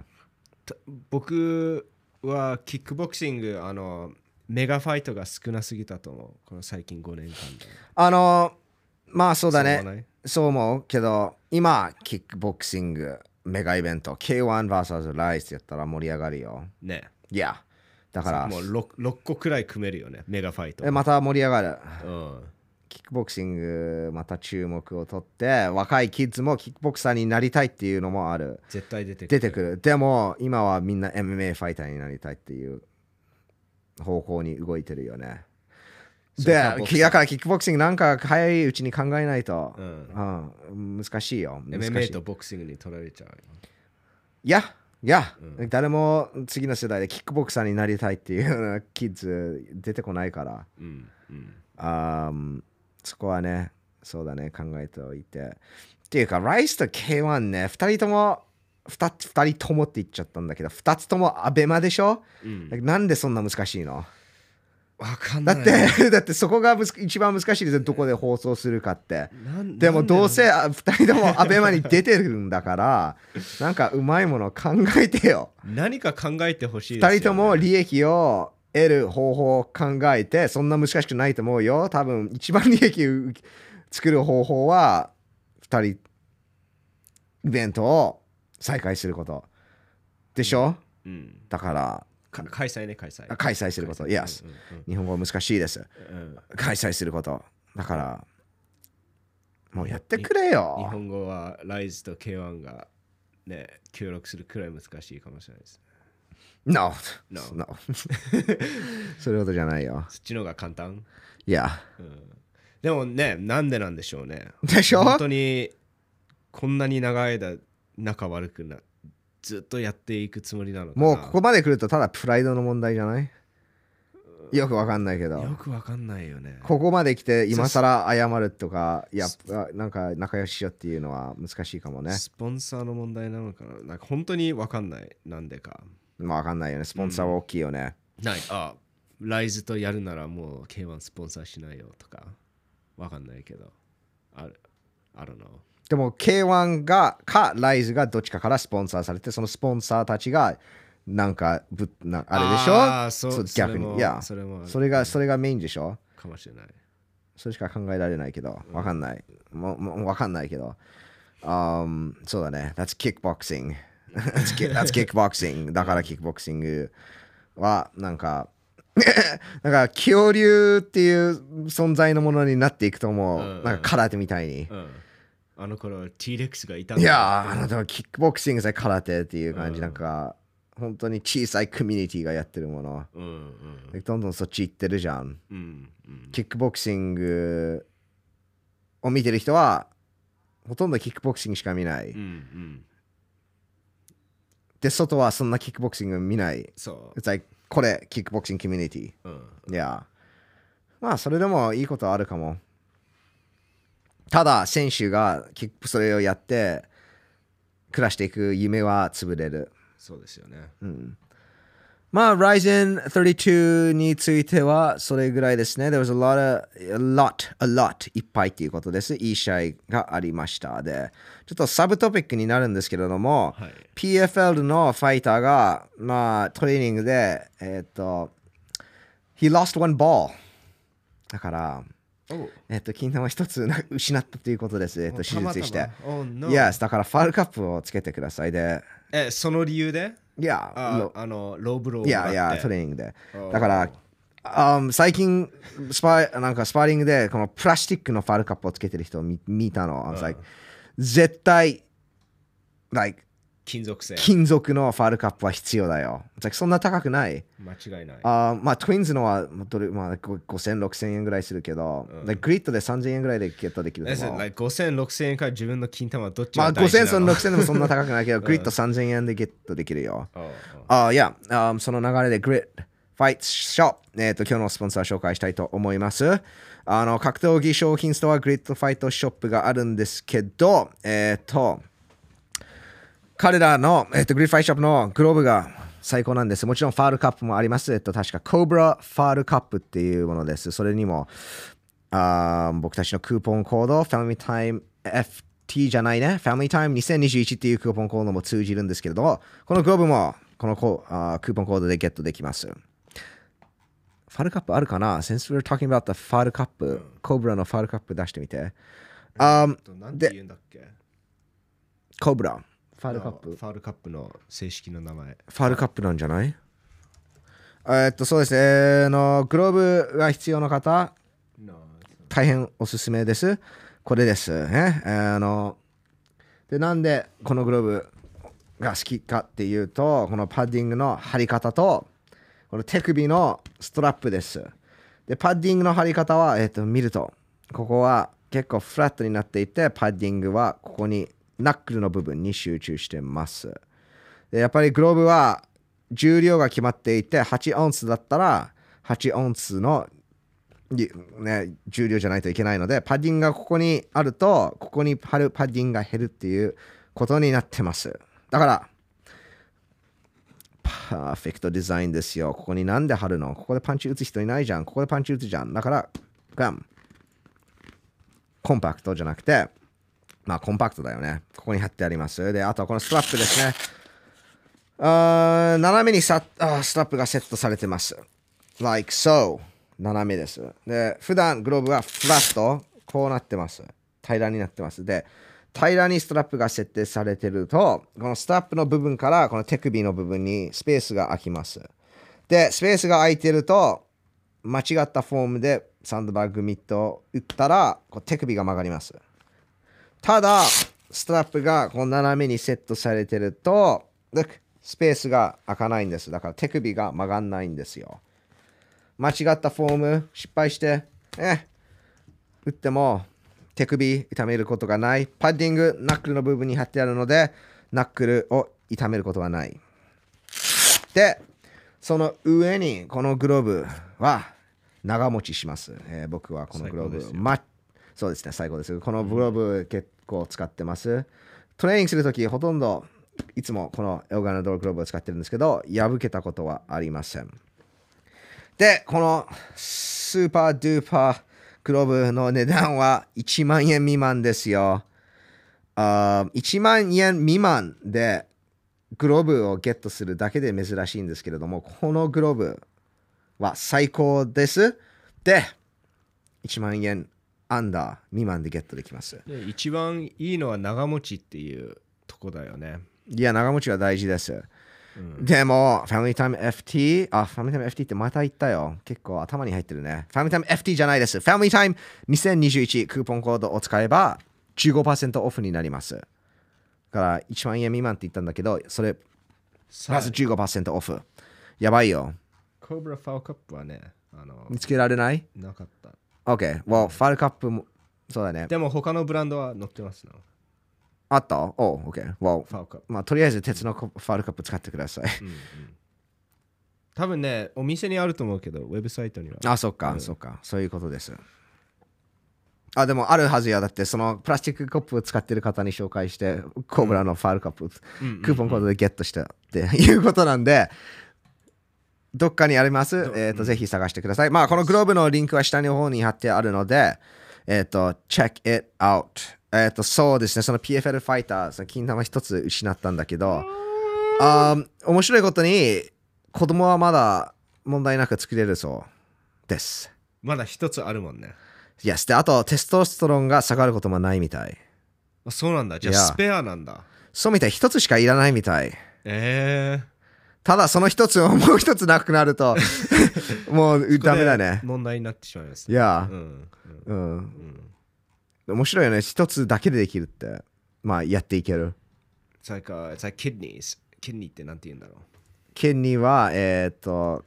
た僕はキックボクシング、あの、メガファイトが少なすぎたと思う。この最近5年間で。あの、まあそうだね。そう思うけど、今、キックボクシングメガイベント、K1vs ライズってやったら盛り上がるよ。ね。いや、だから、もう 6, 6個くらい組めるよね、メガファイト。えまた盛り上がる。うん。キックボクシングまた注目を取って若いキッズもキックボクサーになりたいっていうのもある。絶対出てくる。出てくる。でも今はみんな MMA ファイターになりたいっていう方向に動いてるよね。でだからキックボクシングなんか早いうちに考えないと、うん。うん。難しいよ。難しい。MMA とボクシングに取られちゃうよ。いやいや、誰も次の世代でキックボクサーになりたいっていうキッズ出てこないから。うんうん。あーそこはね、そうだね、考えておいて。っていうか、ライスと K1 ね、2人とも、2, 二人ともって言っちゃったんだけど、2つともアベマでしょ、うん。なんでそんな難しいの？だって、だってそこが一番難しいですよ、どこで放送するかって。でもどうせな2人ともアベマに出てるんだから、なんかうまいもの考えてよ。何か考えてほしいですよ、2ね。人とも利益を得る方法を考えてそんな難しくないと思うよ。多分一番利益を作る方法は2人イベントを再開することでしょ、うん、だからか開催ね、開催。あ開催すること。開催。Yes うん日本語は難しいです。うん。うん開催すること。だからもうやってくれ日よ本語はライズと K1 がね、協力するくらい難しいかもしれないです。No No No そういうことじゃないよ。そっちの方が簡単、いやうん、でもね、なんでなんでしょうね。でしょ？本当にこんなに長い間仲悪くなずっとやっていくつもりなのもうここまで来るとただプライドの問題じゃない？よくわかんないけどよくわかんないよね。ここまで来て今更謝るとかいやなんか仲良ししようっていうのは難しいかもねスポンサーの問題なのかななんか本当にわかんない。なんでか。まあわかんないよねスポンサーは大きいよね、ない。あ、ライズとやるならもう K1 スポンサーしないよとか。わかんないけど。ある。I don't know. でも K1 がかライズがどっちかからスポンサーされてそのスポンサーたちがなんかぶなあれでしょ？そう逆に。いやそれもそれがそれがメインでしょ？かもしれない。それしか考えられないけどわかんない。もうもうわかんないけど、um, そうだね。That's kickboxing. That's, kick, that's kickboxing. だからキックボクシングはなんか なんか恐竜っていう存在のものになっていくと思う、うん。なんか空手みたいに、うん。あの頃 T-Rex がいたいやーああなたはキックボクシングで空手っていう感じ、うんなんか本当に小さいコミュニティがやってるものうんうんどんどんそっち行ってるじゃんうんうんキックボクシングを見てる人はほとんどキックボクシングしか見ない。うんうんで、外はそんなキックボクシング見ない。そ It's like これ、キックボクシングコミュニティ。う、うん、いや。まあ、それでもいいことはあるかも。ただ、選手がキックそれをやって、暮らしていく夢は潰れる。そうですよね、まあ、Ryzen 32についてはそれぐらいですね。There was a lot, of, a lot, a lot いっぱいっていうことです。いい試合がありました。で、ちょっとサブトピックになるんですけれども、はい PFL のファイターが、まあ、トレーニングで、えっ、と、he lost one ball。だから、おえっ、と、金玉一つな失ったということです。えっ、と、手術して。たまたま Oh, no. Yes、だからファウルカップをつけてください。で、えその理由でいや、ああのローブローいやいや、トレーーニングでだから、あ最近スパー、なんかスパーリングで、このプラスチックのファウルカップをつけてる人を見見たの。I was like 絶対、like、金属製金属のファウルカップは必要だよ。そんな高くない。間違いないあーまあ、 Twins のはまあどれ、まあ、ご5000、6000円ぐらいするけど、like グリッドで3000円ぐらいでゲットできるえと思う。like 5000、6000円から自分の金玉はどっちまあ、が大事な5000、そのの6000でもそんな高くないけど、Grit 3000円でゲットできるよ。ああ、いや、あその流れで Grit Fight Shop、えーと、今日のスポンサー紹介したいと思います。あの、格闘技商品ストア Grit Fight Shop があるんですけど、えっ、と、彼らの、えっ、と、Grit Fight Shop のグローブが最高なんです。もちろんファールカップもあります。えっと、確か Cobra ファールカップっていうものです。それにも、あー僕たちのクーポンコード、FamilyTime FT じゃないね、FamilyTime2021 っていうクーポンコードも通じるんですけれども、このグローブもこのコあークーポンコードでゲットできます。ファールカップあるかな ?Since we're talking about the ファールカップ、コブラのファールカップ出してみて。あーとなんて言うんだっけ？コブラ、ファールカップ。ファウルカップの正式な名前ファールカップなんじゃない？えーっと、そうですね。えーのグローブが必要な方、大変おすすめです。これですね。あのでなんでこのグローブが好きかっていうと、このパッディングの貼り方と、この手首のストラップです。で、パッディングの貼り方は、えっ、と、見ると、ここは結構フラットになっていて、パッディングはここにナックルの部分に集中してます。で、やっぱりグローブは重量が決まっていて、8オンスだったら、8オンスのね、重量じゃないといけないので、パッディングがここにあると、ここに貼るパッディングが減るっていうことになってます。だから、パーフェクトデザインですよ。ここになんで貼るの？ここでパンチ打つ人いないじゃん。ここでパンチ打つじゃん。だから、ガン。コンパクトじゃなくて、まあコンパクトだよね。ここに貼ってあります。で、あとはこのストラップですね。あ斜めにさあストラップがセットされてます。like so. 斜めです。で、普段グローブはフラット、こうなってます。平らになってます。で、平らにストラップが設定されてると、このストラップの部分からこの手首の部分にスペースが空きます。で、スペースが空いてると、間違ったフォームでサンドバッグミットを打ったら、こう手首が曲がります。ただ、ストラップがこう斜めにセットされてると、スペースが開かないんです。だから手首が曲がんないんですよ。間違ったフォーム、失敗して、え、打っても手首痛めることがない。パッディング、ナックルの部分に貼ってあるので、ナックルを痛めることはない。で、その上にこのグローブは長持ちします。えー僕はこのグローブ、そうですね、最高です。このグローブ結構使ってます。トレーニングするとき、ほとんどいつもこのエオガナドルグローブを使ってるんですけど、破けたことはありません。で、このスーパードゥーパーグローブの値段は1万円未満ですよ。あ1万円未満でグローブをゲットするだけで珍しいんですけれども、このグローブは最高です。で、1万円アンダー未満でゲットできます。で一番いいのは長持ちっていうとこだよねいや、長持ちは大事です。でも、ファミリータイム FT、あ、ファミリータイム FT ってまた言ったよ。結構頭に入ってるね。ファミリータイム FT じゃないです。ファミリータイム2021クーポンコードを使えば15%オフになります。だから1万円未満って言ったんだけど、それプラス15%オフ。やばいよ。コブラファウカップはねあの見つけられない？なかった ?OK。well, ファルカップも、そうだね。でも他のブランドは載ってますのあった？おう、OK。Well ファウカップ、まあ、とりあえず鉄のコファウルカップ使ってください。うんうん、多分ねお店にあると思うけどウェブサイトにはあ、そっか、そっか。そういうことです。あ、でもあるはずや。だって、そのプラスチックコップを使ってる方に紹介して、コブラのファウルカップ、クーポンコードでゲットしたっていうことなんで、どっかにあります、えっ、と、ぜひ探してください。まあ、このグローブのリンクは下の方に貼ってあるので、えっ、と、check it out。えっ、と、そうですね、その PFL ファイター、その金玉一つ失ったんだけど、あー面白いことに、子供はまだ問題なく作れるそうです。まだ一つあるもんね Yes。で、あと、テストステロンが下がることもないみたい。あそうなんだじゃあいやスペアなんだそうみたい。一つしかいらないみたい。ええただ、その一つをもう一つなくなると、もうダメだね。問題になってしまいますいや。う、ん。うん。面白いよね。一つだけでできるって。まあ、やっていける。It's like,、uh, it's like kidneys. キドニーってなんて言うんだろう。ケンには、えーっと、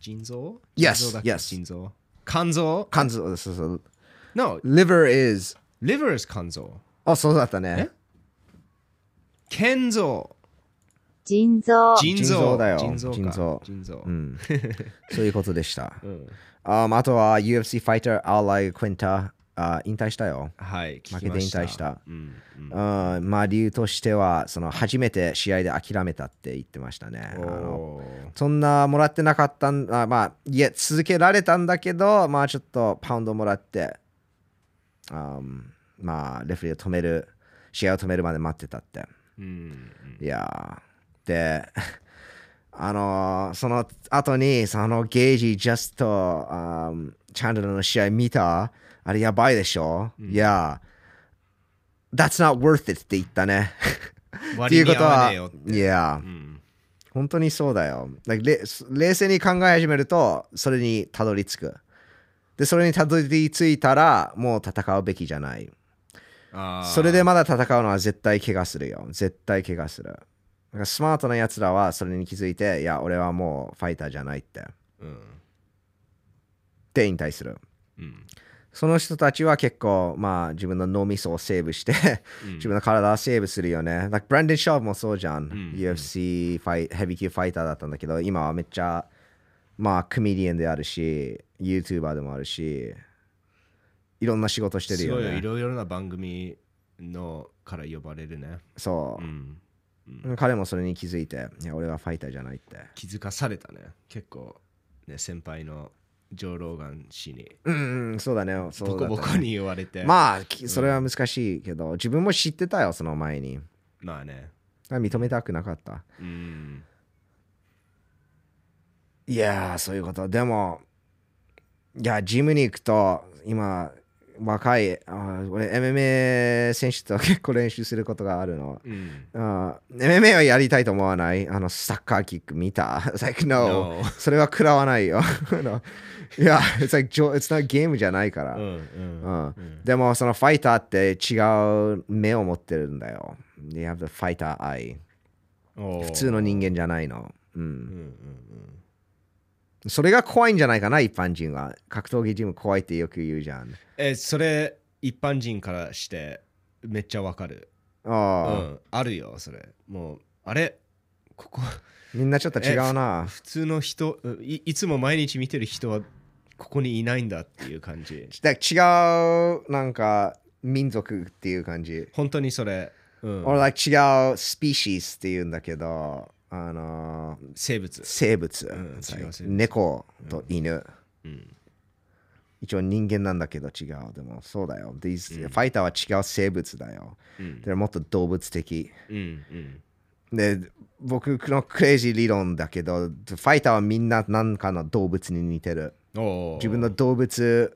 腎臓？Yes, 腎臓肝臓？肝臓、そうそう。No liver is、liver is 肝臓。あ、そうだったね。肝臓腎臓腎臓だよ。腎臓か。腎臓腎臓うん。そういうことでした。うん。ああとは UFC ファイター、アーライ・クインタあ引退したよ。はい負けて引退した。うんうん。うん、まあ理由としては、その初めて試合で諦めたって言ってましたね。そんなもらってなかったんあまあ、いや、続けられたんだけど、まあちょっとパウンドもらって、あまあ、レフェリーを止める、試合を止めるまで待ってたって。うんいや あのーその後に、そのゲージ、ジャスト、あーチャンドルの試合見た？あれやばいでしょ、いや、That's not worth it って言ったね。っていうことは、いや、うん本当にそうだよ。冷静に考え始めると、それにたどり着く。で、それにたどり着いたら、もう戦うべきじゃない。それでまだ戦うのは絶対怪我するよ。絶対怪我する。だからスマートなやつらはそれに気づいて、いや、俺はもうファイターじゃないって。うんで引退する。うんその人たちは結構、まあ、自分の脳みそをセーブして、自分の体をセーブするよね。like ブランデン・ショーブもそうじゃん。ん UFC ファイヘビー級ファイターだったんだけど、今はめっちゃ、まあ、コメディアンであるし、YouTuber でもあるし、いろんな仕事してるよすごいよいね。ろいろな番組のから呼ばれるねそうう。ん彼もそれに気づいて、いや、俺はファイターじゃないって。気づかされたね結構ね先輩のジョー・ローガン氏にうん、うん、そうだね。そうだねボコボコに言われてまあ、きそれは難しいけど、自分も知ってたよ、その前に。まあね認めたくなかった。うんいやー、そういうこと。でも、いや、ジムに行くと、今、若い、あ俺、MMA 選手と結構練習することがあるの。うんあ MMA はやりたいと思わない？あの、サッカーキック見た ?It's like, no. No それは食らわないよ。いや、it's like, it's not ゲームじゃないから。うんうんうんでも、そのファイターって違う目を持ってるんだよ。They have the fighter eye. 普通の人間じゃないの。うん。うんうんそれが怖いんじゃないかな、一般人は。格闘技ジム怖いってよく言うじゃん。えそれ一般人からしてめっちゃわかる。うあ。あ、んあるよそれ。もうあれ？ここ。みんなちょっと違うな。普通の人いいつも毎日見てる人はここにいないんだっていう感じ。だ違う、なんか、民族っていう感じ。本当にそれ、うん、or like 違うスピーシーっていうんだけど、あのー生物生物。う生物猫と犬。うん一応人間なんだけど違う。でもそうだよ。These、ファイターは違う生物だよ。うんでもっと動物的。うんうんで、僕のクレイジー理論だけど、ファイターはみんな何かの動物に似てる。おー自分の動物、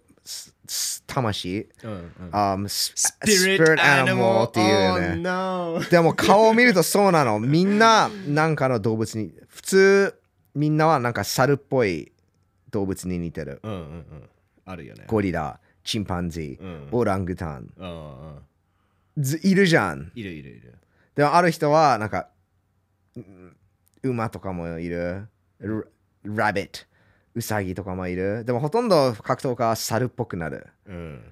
魂、うんうん um, s- Spirit spirit animal っていうよ Oh ね。no でも顔を見るとそうなの。みんななんかの動物に、普通みんなはなんか猿っぽい動物に似てる。うんうんうんあるよねゴリラ、チンパンジー、うんオラングタン。うんうんずいるじゃん。いるいるいるでもある人はなんか、うん馬とかもいる。ララビット、ウサギとかもいる。でもほとんど格闘家は猿っぽくなる。うん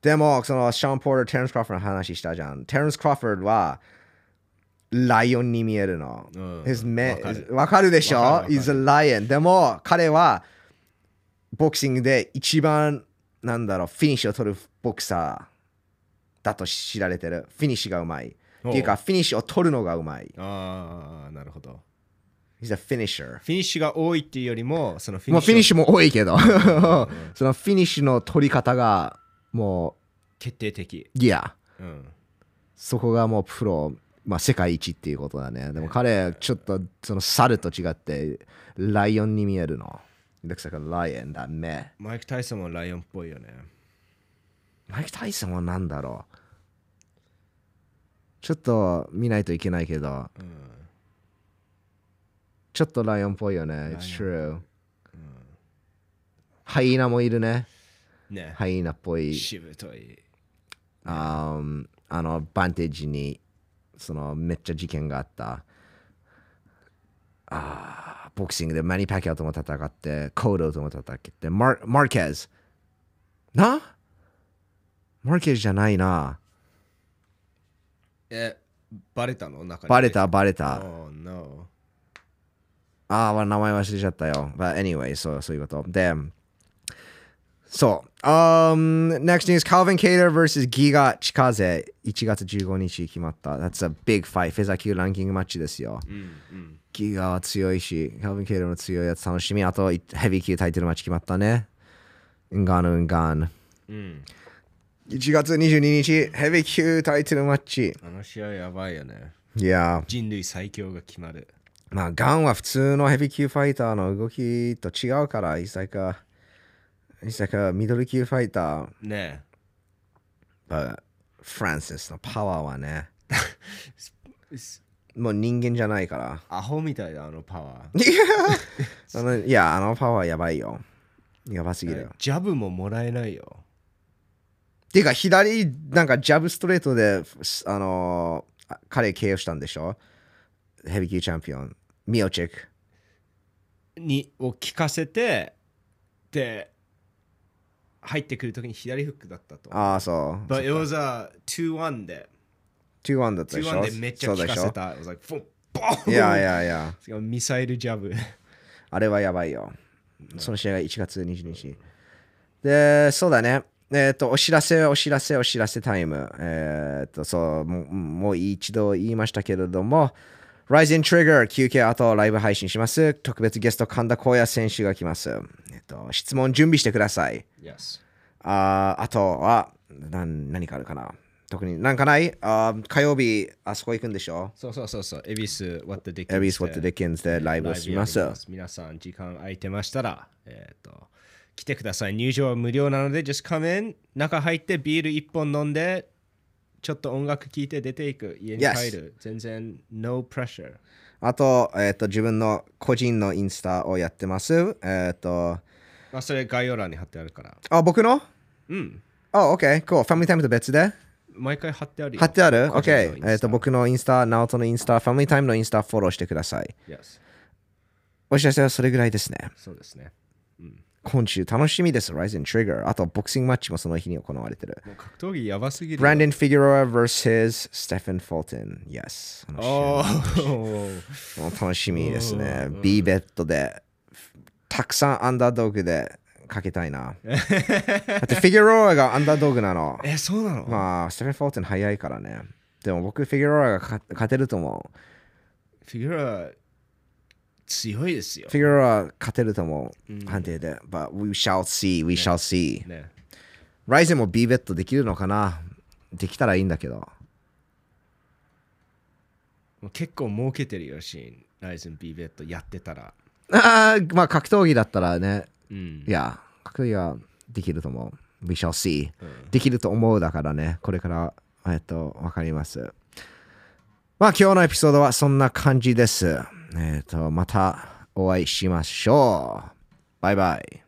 でも、そのシャーン・ポーター、テレンス・クロフォードの話したじゃん。テレンス・クロフォードはライオンに見えるの。うん His 目わかるわかるでしょ ?He's a lion. でも、彼はボクシングで一番、なんだろう、フィニッシュを取るボクサーだと知られてる。フィニッシュがうまい。っていうか、フィニッシュを取るのがうまい。ああなるほど He's a finisher. フィニッシュが多いっていうよりもそのフィもうフィニッシシュも多いけど、そのフィニッシュの取り方がもュ決定的、う、いや、うん、そこがもうプロ、まあ世界一っていうことだね。でも彼、ちょっとその猿と違って、ライオンに見えるの。looks like a lion, だ目。マイク・タイソンもライオンっぽいよね。マイク・タイソンは何だろう。ちょっと見ないといけないけど、ちょっとライオンっぽいよね。It's true. ハイーナもいるね。ね、ハイーナっぽい。しぶとい。あーあのバンテージにそのめっちゃ事件があった。あーボクシングでマニ・パキャオとも戦ってコードとも戦ってマーマーケズ。な？マーケズじゃないな。えバレたの？中に。バレたバレた。Oh no ああ、名前忘れちゃったよ。But anyway, そうそういうこと。で、そう。Um, next news, Calvin Cater vs. Giga Chikaze。1月15日決まった。That's a big fight. フェザー級ランキングマッチですよ。ギガは強いし、Calvin Cater も強いやつ楽しみ。あと、ヘビー級タイトルマッチ決まったね。ンガヌンガン。うん1月22日、ヘビー級タイトルマッチ。あの試合やばいよねいやー、人類最強が決まるまあ、ガンは普通のヘビー級ファイターの動きと違うから、He's like a, he's like a ミドル級ファイター。ね But フランシスのパワーはね、もう人間じゃないから。アホみたいだあのパワーいや、あのいや、あのパワーやばいよ。やばすぎるよ。ジャブももらえないよていうか、左、なんかジャブストレートで、あのー、彼 KO したんでしょ？ヘビー級チャンピオン。ミオチェック。にを聞かせてで入ってくるときに左フックだったとああ、そう。But it was a 2-1で2-1だったでしょ？2-1でめっちゃ聞かせた It was like フォンボーンいやいやいや。ミサイルジャブあれはやばいよ。その試合が1月22日。で、そうだね。えっ、と、お知らせ、お知らせ、お知らせタイム。えっ、と、そう、もうもう一度言いましたけれども、Rising Trigger 休憩後ライブ配信します。特別ゲスト神田光也選手が来ます。えっ、と、質問準備してください。Yes あーあとは、なん何かあるかな？特になんかない？あー火曜日、あそこ行くんでしょ？そうそうそうそう、エビス What the Dickens エビス・ウォット・ディキンズでライブをします。皆さん、時間空いてましたら、えっ、と、来てください。入場は無料なので、just come in、中入ってビール1本飲んで、ちょっと音楽聴いて出ていく。家に帰る。全然、no pressure。あと、えっ、と、自分の個人のインスタをやってます。えっ、と、まあ、それ概要欄に貼ってあるから。あ、僕の？うん。あ、OK、cool。ファミリータイムと別で？毎回貼ってあるよ。貼ってある ?OK。えっ、と、僕のインスタ、ナオトのインスタ、ファミリータイムのインスタフォローしてください。Yes。お知らせはそれぐらいですね。そうですね。今週楽しみです。Rising Trigger。あと、ボクシングマッチもその日に行われてる。もう格闘技やばすぎるよ。Brandon Figueroa vs. Stephen Fulton。Yes。その試合おーもう楽しみですね。B ベッドで、たくさんアンダードッグでかけたいな。だってフィギュロアがアンダードッグなの。え、そうなの、まあ、ステフフォーテン早いからね。でも僕、フィギュロアが勝勝てると思う。フィギュラ強いですよフィ。ギュロア勝てると思う。判定で。But we shall see, we shall see. ね。ライゼンも B ベッドできるのかな？できたらいいんだけど。結構儲けてるよ、シーン。ライズン B ベッドやってたら。ああ、まあ格闘技だったらね。うんい。や、格闘技はできると思う。We shall see. できると思うだからね。これから、えっと、わかります。まあ今日のエピソードはそんな感じです。えっと、またお会いしましょう。バイバイ。